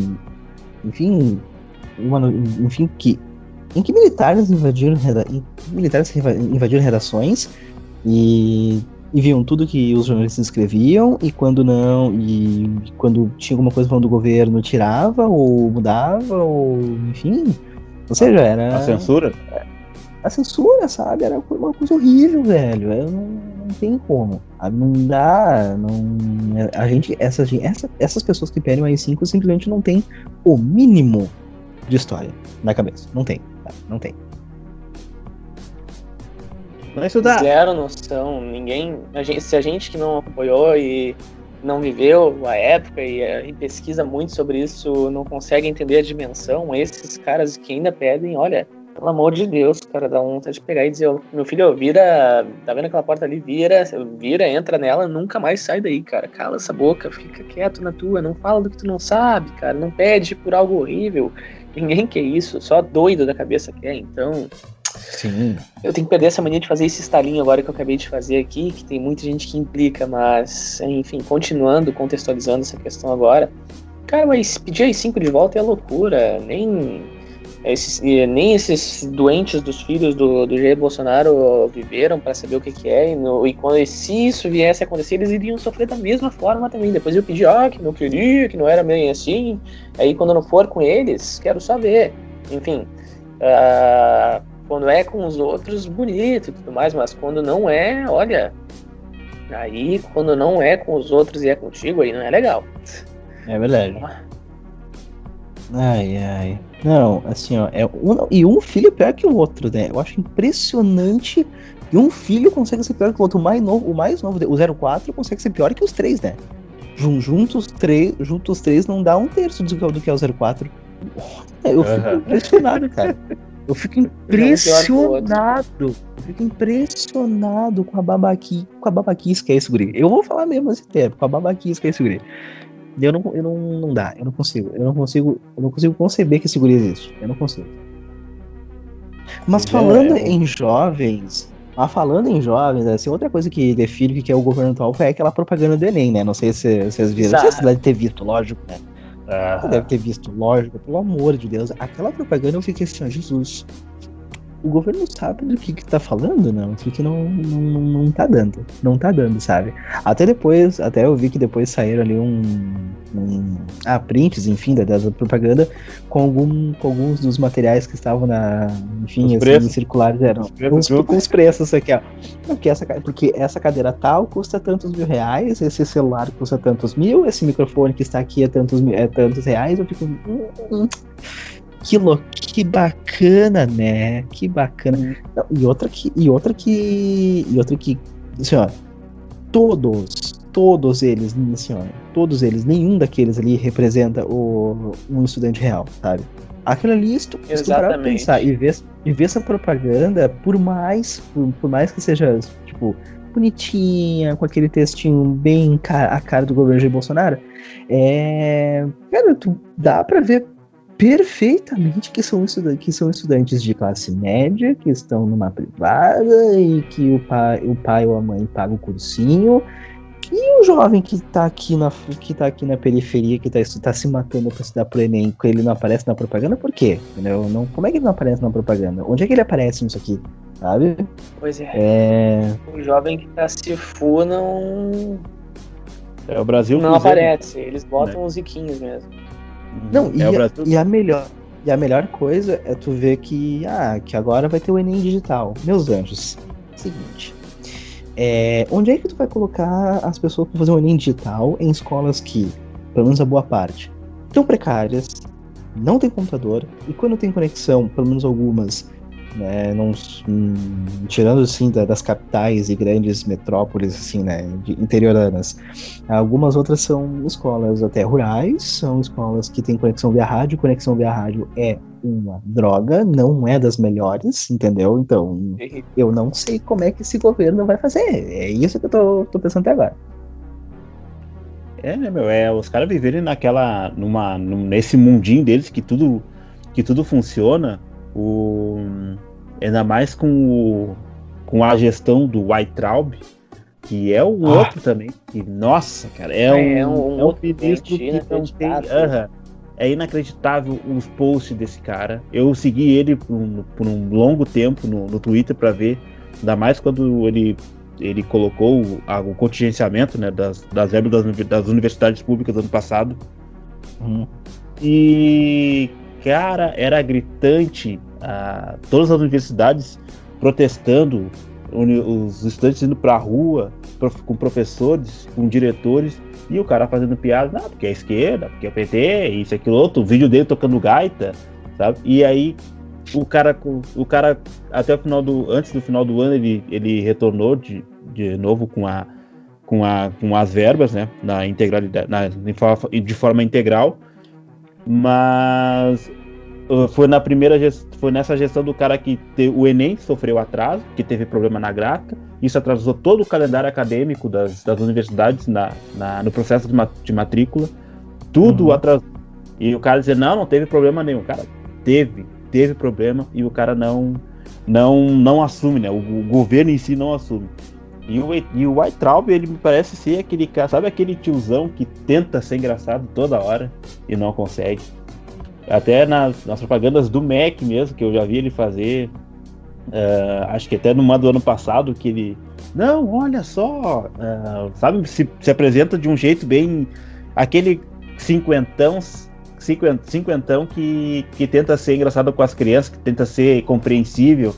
B: enfim, enfim, que em que militares invadiram, militares invadiram redações e, e viam tudo que os jornalistas escreviam e quando não e quando tinha alguma coisa falando do governo tirava ou mudava ou enfim ou seja, era.
C: A censura?
B: A censura, sabe? Era uma coisa horrível, velho. Eu não, não tem como. Não dá. Não... A gente. Essas, essa, essas pessoas que pedem o AI-5 simplesmente não tem o mínimo de história na cabeça. Não tem. Não tem.
A: Não estudar. Zero noção. Ninguém. A gente, se a gente que não apoiou e não viveu a época e, eh, e, pesquisa muito sobre isso, não consegue entender a dimensão, esses caras que ainda pedem, olha, pelo amor de Deus, cara, dá vontade de pegar e dizer, meu filho, vira, tá vendo aquela porta ali, vira, vira, entra nela, nunca mais sai daí, cara, cala essa boca, fica quieto na tua, não fala do que tu não sabe, cara, não pede por algo horrível, ninguém quer isso, só doido da cabeça quer, então...
B: Sim.
A: Eu tenho que perder essa mania de fazer esse estalinho agora que eu acabei de fazer aqui, que tem muita gente que implica, mas, enfim, continuando, contextualizando essa questão agora. Cara, mas pedir as 5 de volta é loucura. Nem esses, nem esses doentes dos filhos do, do Jair Bolsonaro viveram para saber o que, que é. E, no, e quando se isso viesse a acontecer, eles iriam sofrer da mesma forma também. Depois eu pedi, ah, que não queria, que não era bem assim. Aí quando eu não for com eles, quero saber. Enfim. Uh, quando é com os outros, bonito e tudo mais, mas quando não é, olha. Aí, quando não é com os outros e é contigo, aí não é legal.
B: É verdade. Ai, ai. Não, assim, ó, é um, e um filho é pior que o outro, né? Eu acho impressionante que um filho consegue ser pior que o outro. O mais novo, o mais novo, o 04 consegue ser pior que os três, né? Juntos, três, juntos três não dá um terço do que, do que é o 04. Eu fico uhum. impressionado, cara. Eu fico impressionado. Eu fico impressionado com a babaqui, com a babaquice que é esse guri. Eu vou falar mesmo esse termo, com a babaquice que é esse guri. Eu não, eu não, não dá, eu não consigo, eu não consigo, eu não consigo conceber que esse guri existe. Eu não consigo. Mas falando é, em jovens, mas falando em jovens, assim, outra coisa que define que é o governo atual foi aquela propaganda do Enem, né? Não sei se vocês viram. Não sei se deve ter visto, lógico, né? Você deve ter visto, lógico, pelo amor de Deus. Aquela propaganda eu fiquei assim, Jesus. O governo sabe do que, que tá falando, não? O que, que não, não, não tá dando. Não tá dando, sabe? Até depois, até eu vi que depois saíram ali um. um ah, prints, enfim, da, da propaganda com, algum, com alguns dos materiais que estavam na. Enfim, os assim, circulares eram. Os preços, com, com os preços aqui, ó. Porque essa, porque essa cadeira tal custa tantos mil reais, esse celular custa tantos mil, esse microfone que está aqui é tantos, é tantos reais, eu fico. Hum, hum. Que, lo, que bacana, né? Que bacana. Hum. Não, e outra que. E outra que. E outra que. Assim, ó, todos, todos eles, assim, ó, todos eles, nenhum daqueles ali representa o, um estudante real, sabe? Aquilo ali, se tu, parar pensar e ver, e ver essa propaganda, por mais, por, por mais que seja, tipo, bonitinha, com aquele textinho bem a cara do governo de Bolsonaro, é. Cara, tu dá pra ver perfeitamente que são, que são estudantes de classe média, que estão numa privada e que o pai, o pai ou a mãe pagam o cursinho. E o jovem que tá aqui na, que tá aqui na periferia, que tá, tá se matando pra se dar pro Enem, ele não aparece na propaganda, por quê? Entendeu? Não, como é que ele não aparece na propaganda? Onde é que ele aparece nisso aqui? Sabe?
A: Pois é.
B: é...
A: O jovem que tá se fu não.
C: É o Brasil
A: Não aparece, eles botam né? os riquinhos mesmo.
B: Não, é e, a, e a melhor. E a melhor coisa é tu ver que, ah, que agora vai ter o Enem digital. Meus anjos, seguinte. É, onde é que tu vai colocar as pessoas para fazer o Enem digital em escolas que, pelo menos a boa parte, estão precárias, não tem computador, e quando tem conexão, pelo menos algumas, né, não, hum, tirando assim da, das capitais e grandes metrópoles assim, né, interioranas. Algumas outras são escolas até rurais, são escolas que têm conexão via rádio, conexão via rádio é uma droga, não é das melhores, entendeu? Então, eu não sei como é que esse governo vai fazer. É isso que eu tô, tô pensando até agora.
C: É, né, meu? É os caras viverem naquela. numa. Num, nesse mundinho deles que tudo. que tudo funciona o, ainda mais com, o, com a gestão do White Traub, que é o ah. outro também. Que, nossa, cara, é, é um, é um, é um ministro que não tem. Uh -huh, é inacreditável os posts desse cara. Eu segui ele por um, por um longo tempo no, no Twitter para ver, ainda mais quando ele, ele colocou o, o contingenciamento né, das, das verbas das, das universidades públicas ano passado. Uhum. E cara, era gritante. Ah, todas as universidades protestando, os estudantes indo pra rua com professores, com diretores, e o cara fazendo piada, não, porque é esquerda, porque é PT, isso, aquilo outro, o vídeo dele tocando gaita, sabe? E aí o cara, o cara até o final do, antes do final do ano, ele, ele retornou de, de novo com a com, a, com as verbas, né, na integralidade, na, de forma integral, mas foi na primeira foi nessa gestão do cara que te, o Enem sofreu atraso, que teve problema na gráfica. Isso atrasou todo o calendário acadêmico das, das universidades na, na, no processo de, de matrícula. Tudo uhum. atrasou. E o cara dizia, não, não teve problema nenhum. Cara, teve, teve problema e o cara não não não assume, né? O, o governo em si não assume. E o, e o White Traub, ele me parece ser aquele cara, sabe aquele tiozão que tenta ser engraçado toda hora e não consegue. Até nas, nas propagandas do Mac mesmo, que eu já vi ele fazer, uh, acho que até numa do ano passado, que ele. Não, olha só, uh, sabe, se, se apresenta de um jeito bem. aquele cinquentão cinquentão que, que tenta ser engraçado com as crianças, que tenta ser compreensível,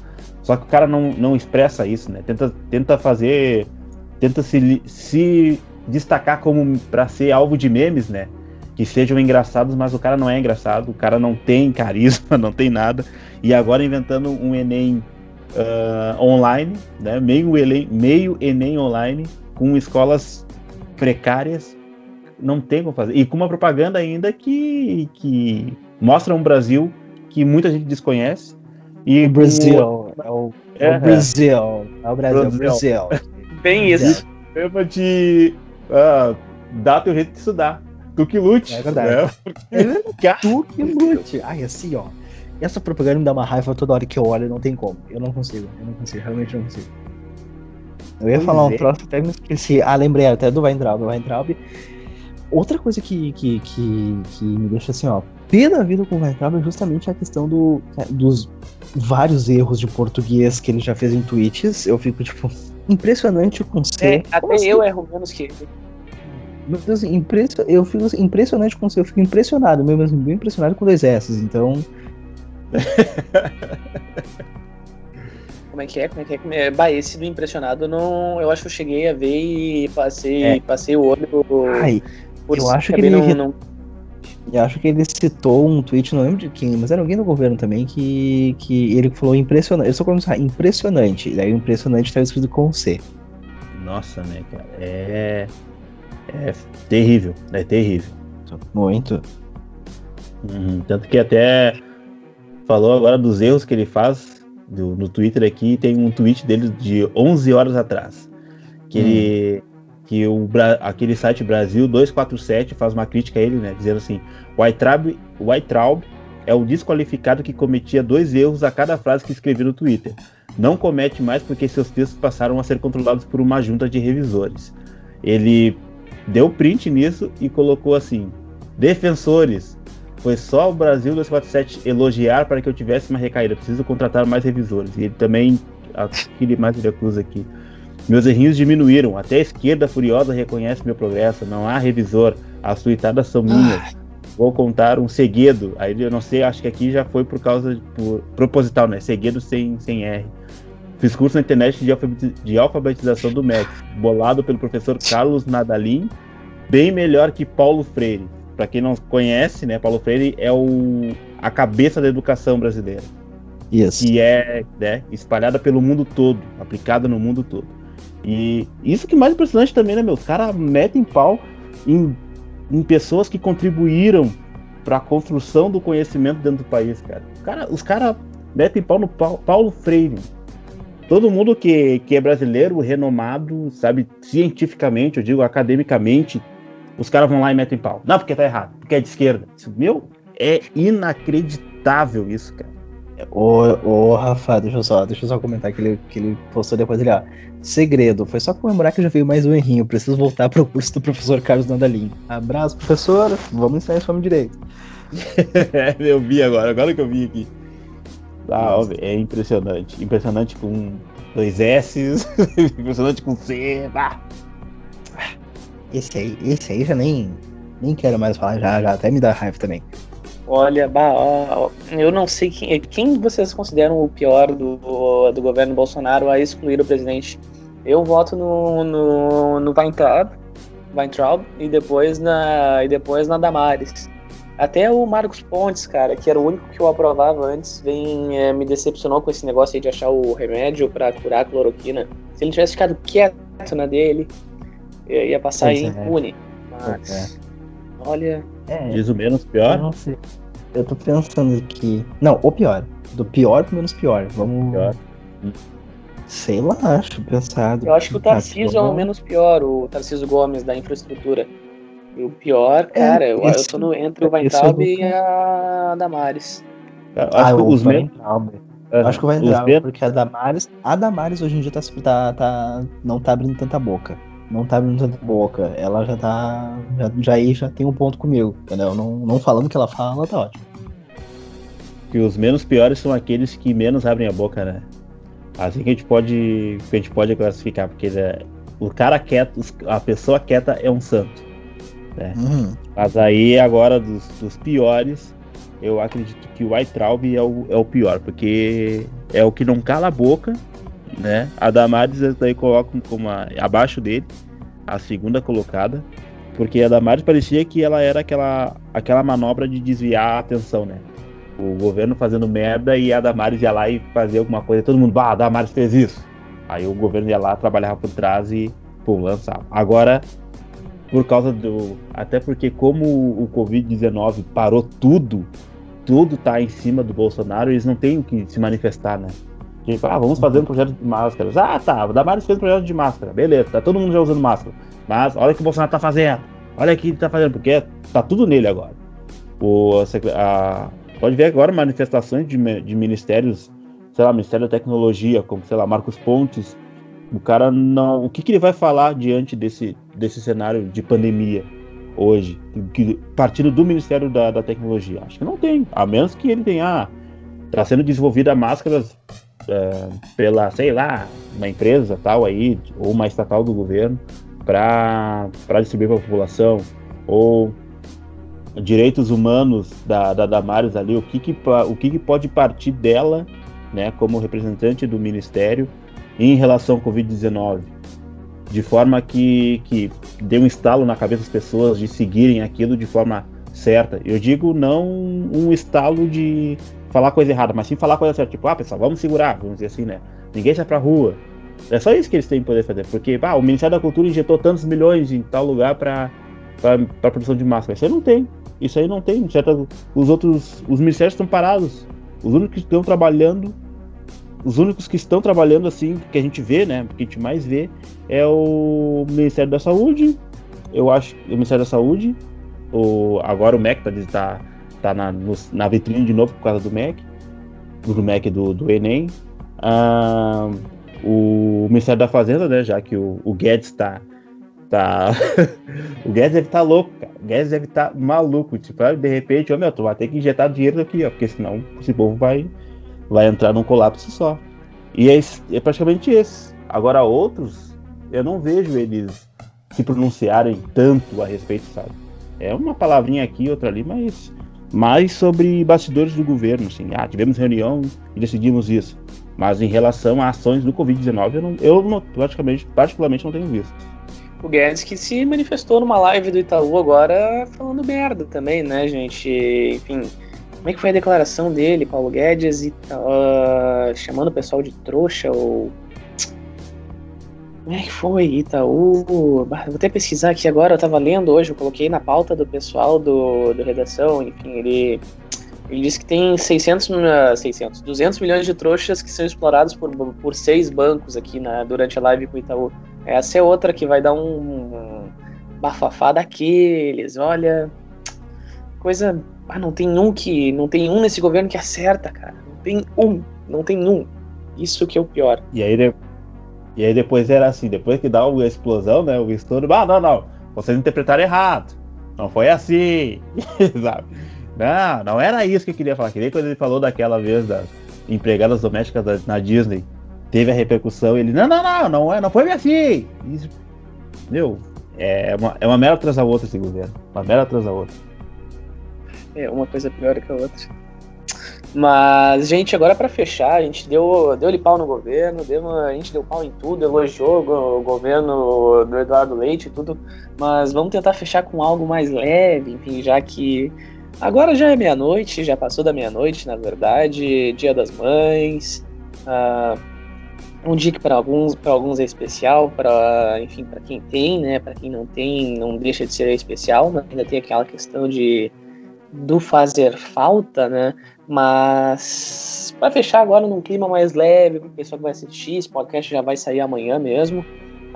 C: só que o cara não, não expressa isso, né? Tenta, tenta fazer. Tenta se, se destacar como para ser alvo de memes, né? Que sejam engraçados, mas o cara não é engraçado, o cara não tem carisma, não tem nada. E agora inventando um Enem uh, online, né? Meio Enem, meio Enem online, com escolas precárias, não tem como fazer. E com uma propaganda ainda que, que mostra um Brasil que muita gente desconhece
B: e o Brasil. É o, é o Brasil. É o Brasil. Brasil.
A: Bem isso.
C: Tema de uh, dá teu jeito de estudar. Tu que lute.
B: É verdade. Né? É, tu que lute. Ai, assim, ó. Essa propaganda me dá uma raiva toda hora que eu olho, não tem como. Eu não consigo. Eu não consigo, realmente não consigo. Eu ia pois falar um é. troço, até me esqueci. Ah, lembrei até do Weintraub. Weintraub. Outra coisa que, que, que, que me deixa assim, ó, pé da vida com o Weintraub é justamente a questão do, dos vários erros de português que ele já fez em tweets. Eu fico, tipo, impressionante com C.
A: É, até assim? eu erro menos que ele.
B: Meu Deus, impresso, eu fico impressionante com. Eu fico impressionado, meu mesmo, bem impressionado com dois S, então.
A: Como é que é? Como é que é? Como é? Bah, esse do impressionado, não, eu acho que eu cheguei a ver e passei, é. passei o olho.
B: Ai, eu acho que ele. Não, não e acho que ele citou um tweet, não lembro de quem, mas era alguém do governo também, que, que ele falou impressionante. Ele só começou a impressionante. E aí o impressionante estava escrito com C.
C: Nossa, né, cara? É. É terrível. É terrível.
B: Muito.
C: Uhum, tanto que até falou agora dos erros que ele faz do, no Twitter aqui. Tem um tweet dele de 11 horas atrás. que ele que o aquele site Brasil 247 faz uma crítica a ele, né, dizendo assim: "O Weintraub é o desqualificado que cometia dois erros a cada frase que escrevia no Twitter. Não comete mais porque seus textos passaram a ser controlados por uma junta de revisores. Ele deu print nisso e colocou assim: Defensores, foi só o Brasil 247 elogiar para que eu tivesse uma recaída. Preciso contratar mais revisores. E ele também, aquele mais acusa aqui. Meus errinhos diminuíram. Até a esquerda furiosa reconhece meu progresso. Não há revisor. As tuitadas são minhas. Vou contar um segredo. Aí eu não sei, acho que aqui já foi por causa de, por, proposital, né? Segredo sem, sem R. Fiz curso na internet de, alfabetização do MEC, bolado pelo professor Carlos Nadalim, bem melhor que Paulo Freire. Para quem não conhece, né, Paulo Freire é o, a cabeça da educação brasileira.
B: Isso.
C: Que é né, espalhada pelo mundo todo, aplicada no mundo todo. E isso que é mais impressionante também, né, meu? Os caras metem pau em, em pessoas que contribuíram para a construção do conhecimento dentro do país, cara. cara os caras metem pau no Paulo Freire todo mundo que, que é brasileiro, renomado, sabe, cientificamente, eu digo academicamente, os caras vão lá e metem pau. Não, porque tá errado, porque é de esquerda. Meu, é inacreditável isso, cara.
B: Ô, ô Rafa, deixa eu só, deixa eu só comentar que ele, que ele postou depois ele, ó. Segredo, foi só comemorar que já veio mais um errinho. Preciso voltar pro curso do professor Carlos Nandalim. Abraço, professor. Vamos ensinar esse homem direito.
C: eu vi agora, agora que eu vi aqui. Ah, é impressionante. Impressionante com dois S, impressionante com C. Ah.
B: Esse aí, esse aí já nem, nem quero mais falar, já, já até me dá raiva também.
A: Olha, bah, ó, eu não sei quem, quem vocês consideram o pior do, do governo Bolsonaro a excluir o presidente. Eu voto no, no, no Weintraub, Weintraub e depois na e depois na Damares. Até o Marcos Pontes, cara, que era o único que eu aprovava antes, vem é, me decepcionou com esse negócio aí de achar o remédio para curar a cloroquina. Se ele tivesse ficado quieto na dele, ia passar aí é. impune. Mas, é. olha.
C: É, Diz o menos pior?
B: Eu não sei. Eu tô pensando aqui. Não, o pior. Do pior pro menos pior. Vamos. Pior. Sei lá, acho pensado.
A: Eu acho que o Tarcísio é o menos pior, o Tarcísio Gomes da infraestrutura. E o pior, é, cara, eu, esse, eu tô no, entre o Weintraub e a Damares.
B: Ah, acho que os Weintraub. Acho que o Weintraub, porque a Damares, a Damares hoje em dia tá, tá, tá, não tá abrindo tanta boca. Não tá abrindo tanta boca. Ela já tá. Já, já aí já tem um ponto comigo, entendeu? Não, não falando que ela fala, tá ótimo.
C: Que os menos piores são aqueles que menos abrem a boca, né? Assim que a gente pode. Que a gente pode classificar, porque é, o cara quieto, a pessoa quieta é um santo. Né? Uhum. Mas aí agora dos, dos, piores, eu acredito que o Weintraub é o, é o pior, porque é o que não cala a boca, né? A Damares daí colocam como a, abaixo dele, a segunda colocada, porque a Damares parecia que ela era aquela, aquela manobra de desviar a atenção, né? O governo fazendo merda e a Damares ia lá e fazia alguma coisa, todo mundo, bah, a Damares fez isso. Aí o governo ia lá, trabalhava por trás e, pum, lançava. Agora, por causa do. Até porque, como o Covid-19 parou tudo, tudo tá em cima do Bolsonaro, eles não têm o que se manifestar, né? Tipo, ah, vamos fazer um projeto de máscaras. Ah, tá, o Damares fez um projeto de máscara, beleza, tá todo mundo já usando máscara. Mas olha o que o Bolsonaro tá fazendo, olha o que ele tá fazendo, porque tá tudo nele agora. O, a, pode ver agora manifestações de, de ministérios, sei lá, Ministério da Tecnologia, como, sei lá, Marcos Pontes, o cara não. O que, que ele vai falar diante desse, desse cenário de pandemia hoje? Que, partindo do Ministério da, da Tecnologia? Acho que não tem. A menos que ele tenha. Ah, tá sendo desenvolvida máscaras é, pela, sei lá, uma empresa tal aí, ou uma estatal do governo, para distribuir para a população. Ou direitos humanos da, da Damares ali, o que, que, o que, que pode partir dela, né, como representante do Ministério em relação ao Covid-19, de forma que, que dê um estalo na cabeça das pessoas de seguirem aquilo de forma certa. Eu digo não um estalo de falar coisa errada, mas sim falar coisa certa. Tipo, ah, pessoal, vamos segurar, vamos dizer assim, né? Ninguém sai pra rua. É só isso que eles têm que poder fazer, porque ah, o Ministério da Cultura injetou tantos milhões em tal lugar para para produção de máscara. Isso aí não tem. Isso aí não tem. Os outros, os ministérios estão parados. Os únicos que estão trabalhando os únicos que estão trabalhando assim, que a gente vê, né? Que a gente mais vê, é o Ministério da Saúde. Eu acho o Ministério da Saúde. O, agora o MEC tá, tá, tá na, no, na vitrine de novo por causa do MEC. Do MEC do, do Enem. Ah, o Ministério da Fazenda, né? Já que o, o Guedes tá. tá... o Guedes deve estar tá louco, cara. O Guedes deve estar tá maluco. Tipo, de repente, ô meu, tu vai ter que injetar dinheiro aqui, ó. Porque senão esse povo vai, vai entrar num colapso só. E é, é praticamente esse. Agora, outros, eu não vejo eles se pronunciarem tanto a respeito, sabe? É uma palavrinha aqui, outra ali, mas mais sobre bastidores do governo, assim. Ah, tivemos reunião e decidimos isso. Mas em relação a ações do Covid-19, eu, não, eu não, praticamente, particularmente não tenho visto.
A: O Guedes que se manifestou numa live do Itaú agora falando merda também, né, gente? Enfim, como é que foi a declaração dele, Paulo Guedes, e, uh, chamando o pessoal de trouxa ou. Como é que foi, Itaú? Vou até pesquisar aqui agora, eu tava lendo hoje, eu coloquei na pauta do pessoal do, do redação, enfim, ele ele disse que tem 600, 600, 200 milhões de trouxas que são explorados por, por seis bancos aqui na, durante a live com o Itaú. Essa é outra que vai dar um, um bafafá daqueles. Olha, coisa. Ah, não tem um que. Não tem um nesse governo que acerta, cara. Não tem um. Não tem um. Isso que é o pior.
C: E aí, de... e aí depois era assim, depois que dá a explosão, né? O estouro. Ah, não, não. Vocês interpretaram errado. Não foi assim. Sabe? Não, não era isso que eu queria falar. Queria quando ele falou daquela vez das empregadas domésticas da, na Disney. Teve a repercussão, ele, não, não, não, não, é, não foi assim. Meu, é uma, é uma mera atrás da outra esse governo. Uma mera atrás da outra.
A: É, uma coisa pior que a outra. Mas, gente, agora para fechar, a gente deu, deu pau no governo, deu, a gente deu pau em tudo, elogiou o governo do Eduardo Leite e tudo, mas vamos tentar fechar com algo mais leve, enfim, já que Agora já é meia-noite, já passou da meia-noite, na verdade, Dia das Mães. Uh, um dia que para alguns, alguns é especial, para enfim, para quem tem, né? Para quem não tem, não deixa de ser especial, mas ainda tem aquela questão de do fazer falta, né? Mas para fechar agora num clima mais leve, para o pessoal que vai assistir, esse podcast já vai sair amanhã mesmo.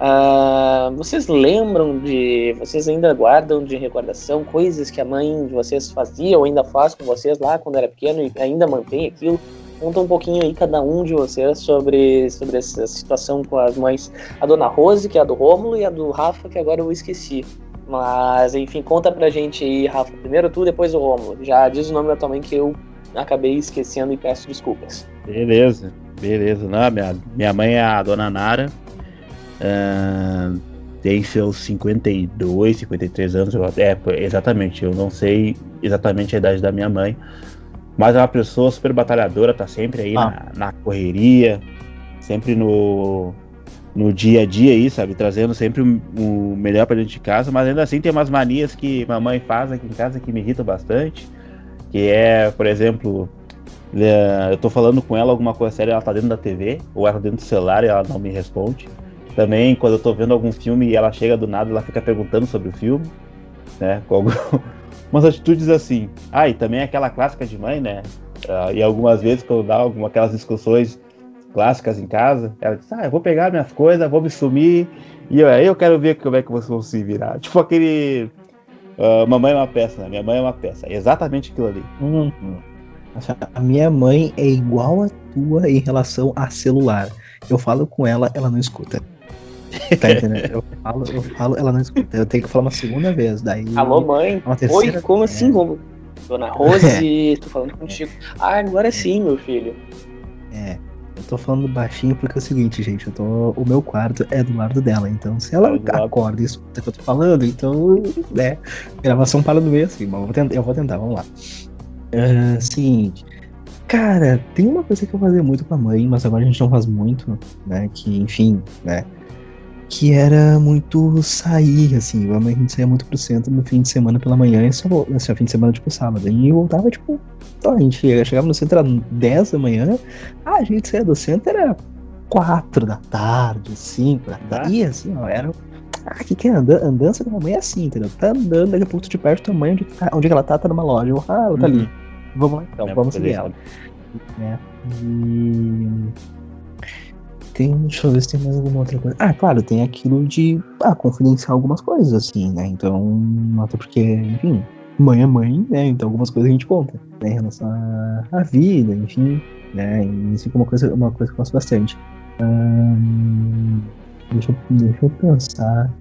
A: Uh, vocês lembram de. Vocês ainda guardam de recordação coisas que a mãe de vocês fazia ou ainda faz com vocês lá quando era pequeno e ainda mantém aquilo? Conta um pouquinho aí, cada um de vocês, sobre, sobre essa situação com as mães. A dona Rose, que é a do Rômulo, e a do Rafa, que agora eu esqueci. Mas, enfim, conta pra gente aí, Rafa. Primeiro tu, depois o Rômulo. Já diz o nome da tua mãe que eu acabei esquecendo e peço desculpas.
C: Beleza, beleza. Não, minha, minha mãe é a dona Nara. Uh, tem seus 52, 53 anos. É, exatamente. Eu não sei exatamente a idade da minha mãe. Mas é uma pessoa super batalhadora, tá sempre aí ah. na, na, correria, sempre no, no dia a dia aí, sabe? Trazendo sempre o, melhor pra dentro de casa, mas ainda assim tem umas manias que mamãe faz aqui em casa que me irritam bastante. Que é, por exemplo, eu tô falando com ela alguma coisa séria, ela tá dentro da TV, ou ela tá dentro do celular e ela não me responde. Também, quando eu tô vendo algum filme e ela chega do nada, ela fica perguntando sobre o filme, né? Com algumas atitudes assim. Ah, e também aquela clássica de mãe, né? Uh, e algumas vezes, quando dá alguma, aquelas discussões clássicas em casa, ela diz: Ah, eu vou pegar minhas coisas, vou me sumir, e aí eu quero ver como é que vocês vão se virar. Tipo aquele. Uh, mamãe é uma peça, né? Minha mãe é uma peça. É exatamente aquilo ali.
B: Uhum. A minha mãe é igual a tua em relação a celular. Eu falo com ela, ela não escuta. Tá entendendo? Eu falo, eu falo, ela não escuta. Eu tenho que falar uma segunda vez. Daí.
A: Alô, mãe? Oi, como assim? Como? Dona Rose, é. tô falando contigo. Ah, agora sim, meu filho.
B: É. Eu tô falando baixinho porque é o seguinte, gente, eu tô, o meu quarto é do lado dela, então se ela acorda e escuta o que eu tô falando, então, né, gravação para no meio assim, mas eu vou tentar, eu vou tentar vamos lá. Uh, seguinte, cara, tem uma coisa que eu fazia muito com a mãe, mas agora a gente não faz muito, né, que, enfim, né, que era muito sair, assim, a gente saía muito pro centro no fim de semana pela manhã e só, assim, fim de semana, tipo, sábado. E voltava, tipo, a gente chegava no centro, era 10 da manhã, ah, a gente saía do centro, era 4 da tarde, 5 da tarde, e assim, ó, era... Ah, que que é andança, andança da mamãe é assim, entendeu? Tá andando, daqui a pouco tu te perde tua mãe, onde, tá, onde ela tá, tá numa loja. ah, ela tá uhum. ali. Vamos lá então, é, vamos seguir ela. Né? E tem. Deixa eu ver se tem mais alguma outra coisa. Ah, claro, tem aquilo de ah, confidenciar algumas coisas, assim, né? Então, até porque, enfim, mãe é mãe, né? Então algumas coisas a gente conta, né? Em relação à vida, enfim, né? E isso é uma coisa, uma coisa que eu gosto bastante. Hum, deixa, eu, deixa eu pensar.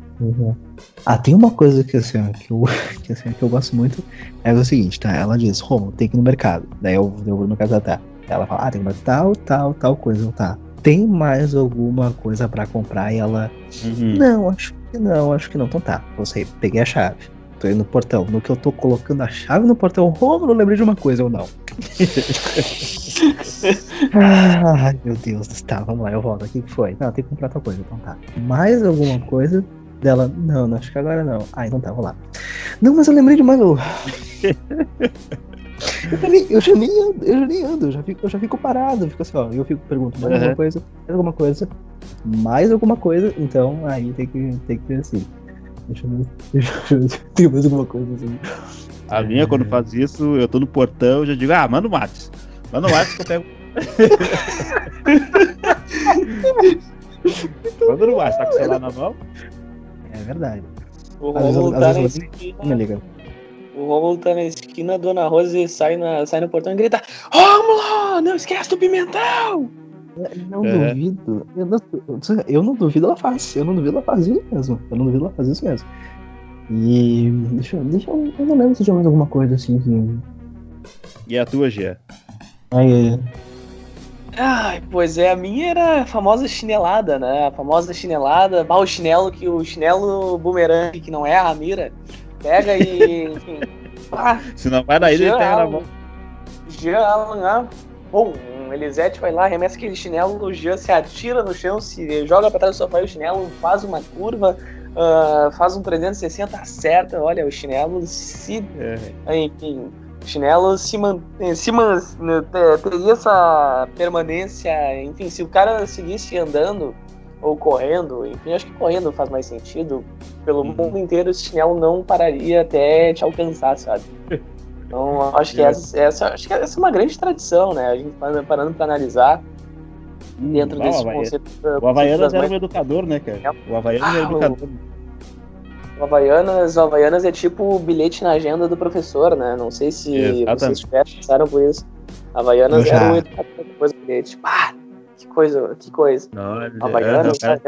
B: Ah, tem uma coisa que assim, que eu, que, assim, que eu gosto muito, é o seguinte, tá? Ela diz, Romo, tem que ir no mercado. Daí eu, eu vou no mercado, tá? Ela fala, ah, tem que tal, tal, tal coisa, tá? Tem mais alguma coisa para comprar? E ela, uhum. não, acho que não, acho que não. Então tá, você peguei a chave. Tô indo no portão. No que eu tô colocando a chave no portão, Romulo, lembrei de uma coisa ou não. Ai, meu Deus. Tá, vamos lá, eu volto. O que foi? Não, tem que comprar tal coisa. Então tá. Mais alguma coisa? Dela, não, não, acho que agora não. Ah, então tá, vou lá. Não, mas eu lembrei de mais. Eu, nem, eu, já nem ando, eu já nem ando, eu já fico, eu já fico parado, fico assim, ó, eu fico pergunto mais uhum. alguma coisa, mais alguma coisa, mais alguma coisa, então aí tem que, tem que ser assim. Deixa eu ver, deixa eu ver, tem mais alguma coisa assim.
C: A minha, quando faz isso, eu tô no portão, eu já digo, ah, manda o Matos. Manda o Matos que eu pego. manda no Matos, tá com o celular na mão?
B: É verdade.
A: O Romulo tá esquina. Me liga. O Romulo tá na esquina, a Dona Rose sai, na, sai no portão e grita: Romulo, não esquece do pimentão!
B: Não é. duvido. Eu não, eu não duvido ela faz. Eu não duvido ela fazer isso mesmo. Eu não duvido ela fazer isso mesmo. E. Deixa, deixa eu. Eu não lembro se tinha mais alguma coisa assim que.
C: E a tua, Gia?
B: Aí.
A: Ai, pois é, a minha era a famosa chinelada, né? A famosa chinelada, o chinelo que o chinelo bumerangue, que não é a mira, pega e, enfim.
C: Ah, Se não vai daí, ele pega na mão.
A: Jean Allen, ah, bom, Elisete vai lá, arremessa aquele chinelo, o Jean se atira no chão, se joga para trás do sofá e o chinelo faz uma curva, uh, faz um 360, acerta, olha, o chinelo se. É. Enfim chinelo se mantém, se man, né, teria essa permanência, enfim, se o cara seguisse andando ou correndo, enfim, acho que correndo faz mais sentido. Pelo uhum. mundo inteiro, esse chinelo não pararia até te alcançar, sabe? Então, acho que, é. essa, essa, acho que essa é uma grande tradição, né? A gente parando para analisar hum, dentro desse conceito.
C: O Havaianas era mais... um educador, né, cara? O Havaianas ah, era um educador. O...
A: O Havaianas, o Havaianas é tipo o bilhete na agenda do professor, né? Não sei se Exatamente. vocês pensaram por isso. Havaianas já... era o educador depois do bilhete. Que coisa, que coisa.
C: Não, Havaianas, é,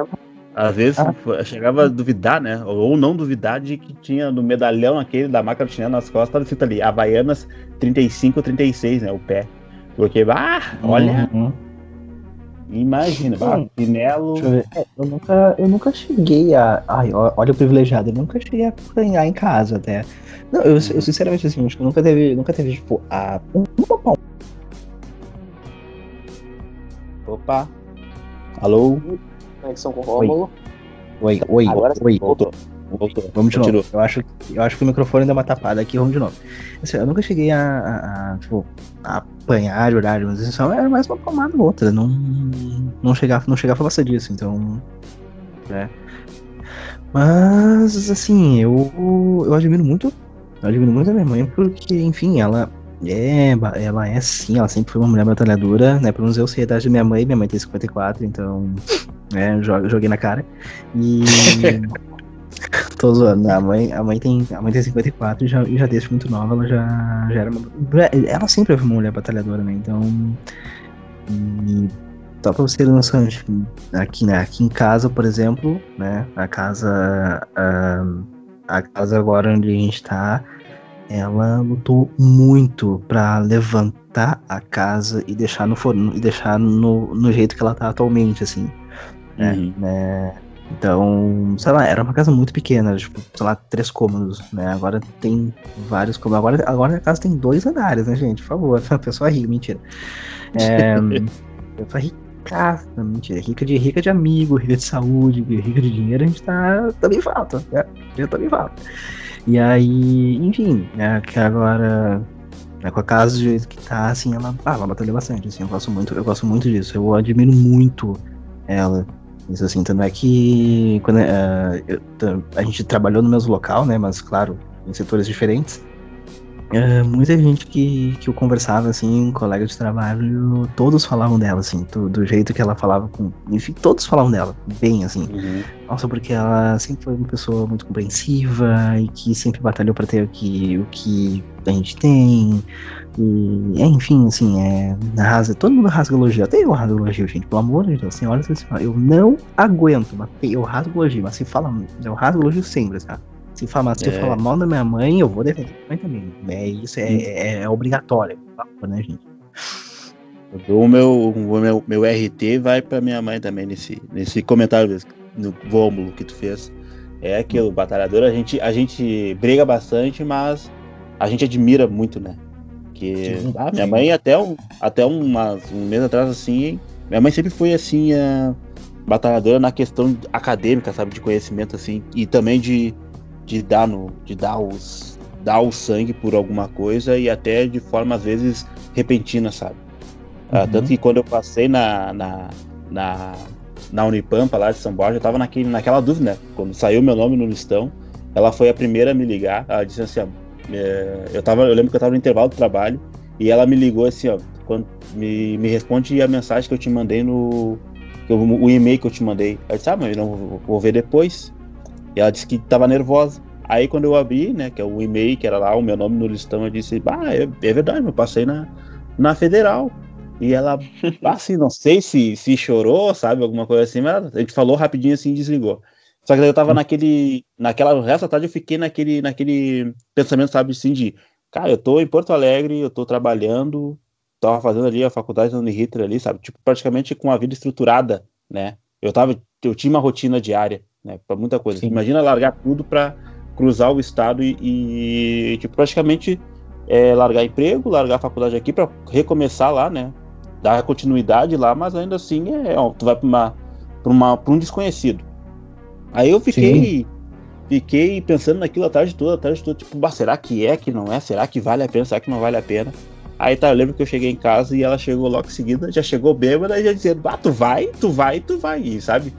C: às vezes ah. chegava a duvidar, né? Ou não duvidar de que tinha no medalhão aquele da marca do chinelo nas costas, estava escrito ali, Havaianas 35 36, né? O pé. Porque, ah, olha. Uhum. Imagina, hum, chinelo.
B: Eu, é, eu, nunca, eu nunca cheguei a. Ai, olha o privilegiado, eu nunca cheguei a apanhar em casa até. Não, eu, eu sinceramente assim, acho que nunca teve, nunca teve, tipo, a. Uma palma.
C: Opa. Alô?
A: Conexão com o Rômulo.
B: Oi, oi, Agora oi. Voltou. Voltou. Vamos de novo. Eu acho, eu acho que o microfone deu uma tapada aqui, vamos de novo. Assim, eu nunca cheguei a, a, a, tipo, a apanhar de horário, mas isso era mais uma palmada ou outra. Não, não, chegava, não chegava a falar disso, então. É. Mas, assim, eu, eu admiro muito. Eu admiro muito a minha mãe, porque, enfim, ela é, ela é sim, ela sempre foi uma mulher batalhadora, né? Pelo menos eu sei a idade da minha mãe, minha mãe tem 54, então. É, joguei na cara. E. Tô zoando. A mãe, a mãe, tem, a mãe tem 54 e já, já desde muito nova ela já, já era uma, Ela sempre foi uma mulher batalhadora, né? Então. E, só pra você ter noção, aqui, né, aqui em casa, por exemplo, né? A casa. A, a casa agora onde a gente tá, ela lutou muito para levantar a casa e deixar no forno e deixar no, no jeito que ela tá atualmente, assim. Né? Uhum. né? Então, sei lá, era uma casa muito pequena, tipo, sei lá, três cômodos, né? Agora tem vários cômodos. Agora, agora a casa tem dois andares, né, gente? Por favor, a pessoa rica, mentira. É, pessoa rica, mentira. Rica de, rica de amigo, rica de saúde, rica de dinheiro, a gente tá, tá bem falta, né? Já tá falta. E aí, enfim, é que agora né, com a casa do jeito que tá, assim, ela, ah, ela batalhou bastante, assim, eu gosto muito, eu gosto muito disso, eu admiro muito ela. Isso assim, tanto é que quando, uh, eu, a gente trabalhou no mesmo local, né? Mas claro, em setores diferentes. É, muita gente que, que eu conversava, assim, colega de trabalho, todos falavam dela, assim, do, do, jeito que ela falava com. Enfim, todos falavam dela, bem, assim. Uhum. Nossa, porque ela sempre foi uma pessoa muito compreensiva e que sempre batalhou para ter o que, o que a gente tem. E, enfim, assim, é. Rasga, todo mundo rasga elogio. Até eu rasgo elogio, gente. Pelo amor de Deus, senhora, eu não aguento, mas eu rasgo elogio, mas se fala, eu rasgo elogio sempre, tá? Se falar, se é. falar mal da minha mãe, eu vou defender minha mãe também. É, isso é, é, é obrigatório, né, gente?
C: O meu, o meu, meu RT vai pra minha mãe também nesse, nesse comentário no Vômulo que tu fez. É aquilo, batalhador, a gente, a gente briga bastante, mas a gente admira muito, né? Que minha mãe até, um, até uma, um mês atrás, assim, minha mãe sempre foi assim, a batalhadora na questão acadêmica, sabe, de conhecimento, assim, e também de de dar no, de dar os dar o sangue por alguma coisa e até de forma às vezes repentina, sabe? Ah, uhum. tanto que quando eu passei na, na, na, na Unipampa lá de São Borja, eu tava naquele, naquela dúvida, né? Quando saiu meu nome no listão, ela foi a primeira a me ligar. Ela disse assim, ó, é, eu, tava, eu lembro que eu tava no intervalo do trabalho e ela me ligou assim, ó, quando, me, me responde a mensagem que eu te mandei no. o, o e-mail que eu te mandei. Eu disse, ah, mas eu não vou ver depois. E ela disse que estava nervosa. Aí quando eu abri, né, que é o e-mail, que era lá o meu nome no listão, eu disse, bah, é, é verdade, eu passei na, na federal. E ela, assim, não sei se, se chorou, sabe, alguma coisa assim, mas a gente falou rapidinho assim e desligou. Só que eu tava naquele, naquela, o resto da tarde eu fiquei naquele, naquele pensamento, sabe, assim, de, cara, eu tô em Porto Alegre, eu tô trabalhando, tava fazendo ali a faculdade da Uniriter ali, sabe, tipo, praticamente com a vida estruturada, né, eu tava, eu tinha uma rotina diária, né, para muita coisa. Sim. Imagina largar tudo para cruzar o estado e, e tipo, praticamente é, largar emprego, largar a faculdade aqui para recomeçar lá, né? Dar continuidade lá, mas ainda assim é, ó, tu vai para uma, pra uma pra um desconhecido. Aí eu fiquei Sim. fiquei pensando naquilo a tarde toda, a tarde toda, tipo, bah, será que é, que não é? Será que vale a pena? Será que não vale a pena? Aí tá, eu lembro que eu cheguei em casa e ela chegou logo em seguida, já chegou bêbada e já dizendo, bah, tu vai, tu vai, tu vai, e, sabe?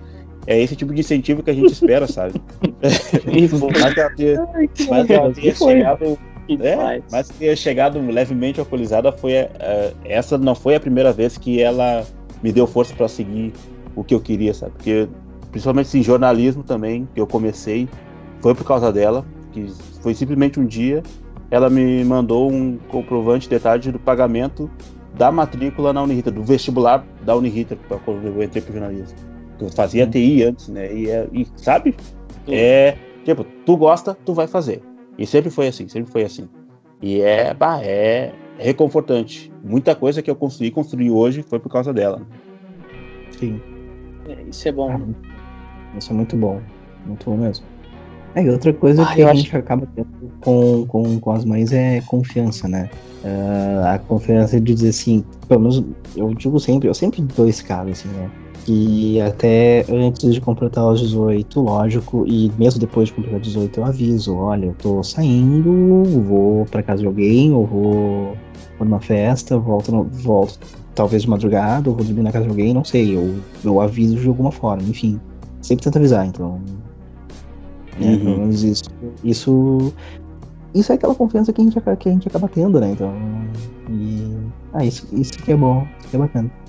C: É esse tipo de incentivo que a gente espera, sabe? mas ela tinha, mas ela tinha chegado. É, mas ter chegado levemente alcoolizada foi uh, essa não foi a primeira vez que ela me deu força para seguir o que eu queria, sabe? Porque principalmente em jornalismo também que eu comecei foi por causa dela, que foi simplesmente um dia ela me mandou um comprovante de detalhe do pagamento da matrícula na Uniriter, do vestibular da Uniriter, quando eu entrei para jornalismo. Eu fazia TI antes, né? E, é, e sabe? É. Tipo, tu gosta, tu vai fazer. E sempre foi assim, sempre foi assim. E é, bah, é reconfortante. Muita coisa que eu consegui construir hoje foi por causa dela.
B: Sim.
A: É, isso é bom. Ah,
B: isso é muito bom. Muito bom mesmo. É, e outra coisa ah, que a gente acaba tendo com, com, com as mães é confiança, né? Uh, a confiança de dizer assim, pelo menos eu digo sempre, eu sempre dou esse caso, assim, né? Que até antes de completar os 18, lógico, e mesmo depois de completar 18 eu aviso, olha, eu tô saindo, vou para casa de alguém, ou vou, vou numa festa, volto, no, volto talvez de madrugada, ou vou dormir na casa de alguém, não sei, eu, eu aviso de alguma forma, enfim, sempre tento avisar, então, né, uhum. pelo menos isso, isso, isso é aquela confiança que a gente, que a gente acaba tendo, né, então, e, ah, isso, isso que é bom, isso que é bacana.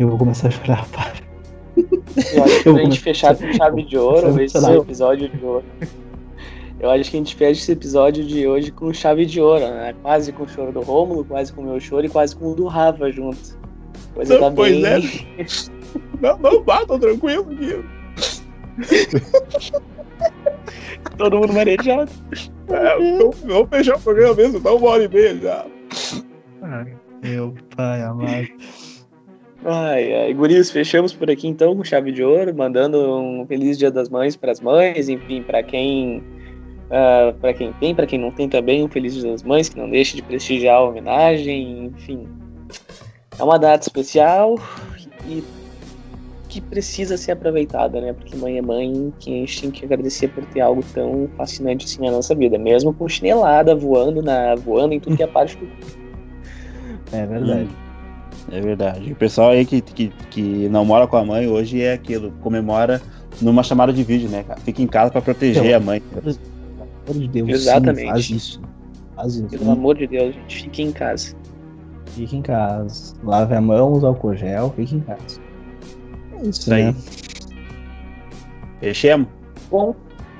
B: Eu vou começar a chorar, para.
A: Eu acho que eu a gente fechar com chave de ouro esse episódio de hoje. Eu acho que a gente fecha esse episódio de hoje com chave de ouro, né? Quase com o choro do Rômulo, quase com o meu choro e quase com o do Rafa junto.
C: Coisa não, tá pois bem... é. Não, não, tranquilo, Guilherme.
A: Todo mundo marejado.
C: É, vamos fechar o programa mesmo, dá uma hora e meia já.
B: Ai, meu pai amado.
A: Ai, ai, guris, fechamos por aqui então com chave de ouro, mandando um feliz Dia das Mães para as mães, enfim, para quem uh, ah, para quem tem, para quem não tem também, um feliz Dia das Mães, que não deixe de prestigiar a homenagem, enfim. É uma data especial e que precisa ser aproveitada, né? Porque mãe é mãe, que a gente tem que agradecer por ter algo tão fascinante assim na nossa vida, mesmo com chinelada voando na voando em tudo que é parte do
B: É verdade.
C: É verdade. O pessoal aí que, que, que não mora com a mãe hoje é aquilo, comemora numa chamada de vídeo, né, cara? Fica em casa para proteger então, a mãe.
B: Pelo de Deus, Exatamente. Sim, faz isso. Faz isso.
A: Pelo amor de Deus, gente, fique em casa.
B: Fique em casa. Lave a mão, use álcool gel, fique em casa. É isso,
C: Isso aí.
B: né?
C: Fechemos?
A: Bom,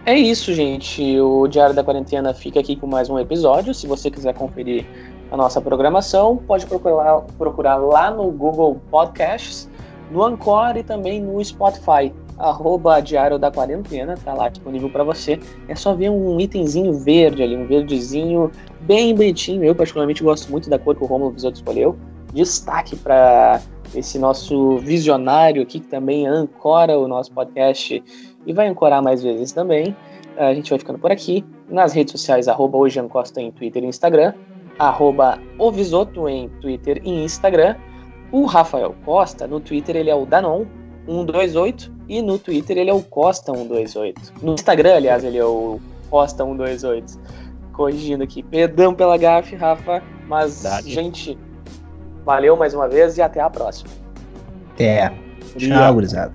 A: é isso, gente. O Diário da Quarentena fica aqui com mais um episódio. Se você quiser conferir a nossa programação, pode procurar, procurar lá no Google Podcasts, no Anchor e também no Spotify. Arroba Diário da Quarentena, tá lá disponível para você. É só ver um itemzinho verde ali, um verdezinho bem bonitinho. Eu, particularmente, gosto muito da cor que o Romulo Visoto escolheu. Destaque para esse nosso visionário aqui, que também ancora o nosso podcast e vai ancorar mais vezes também. A gente vai ficando por aqui. Nas redes sociais, arroba hoje em Twitter e Instagram, arroba Ovisoto em Twitter e Instagram. O Rafael Costa, no Twitter ele é o Danon128 e no Twitter ele é o Costa128. No Instagram, aliás, ele é o Costa128. Corrigindo aqui. Perdão pela gafe, Rafa, mas,
C: Verdade.
A: gente, valeu mais uma vez e até a próxima.
B: Até. Tchau, gurizada.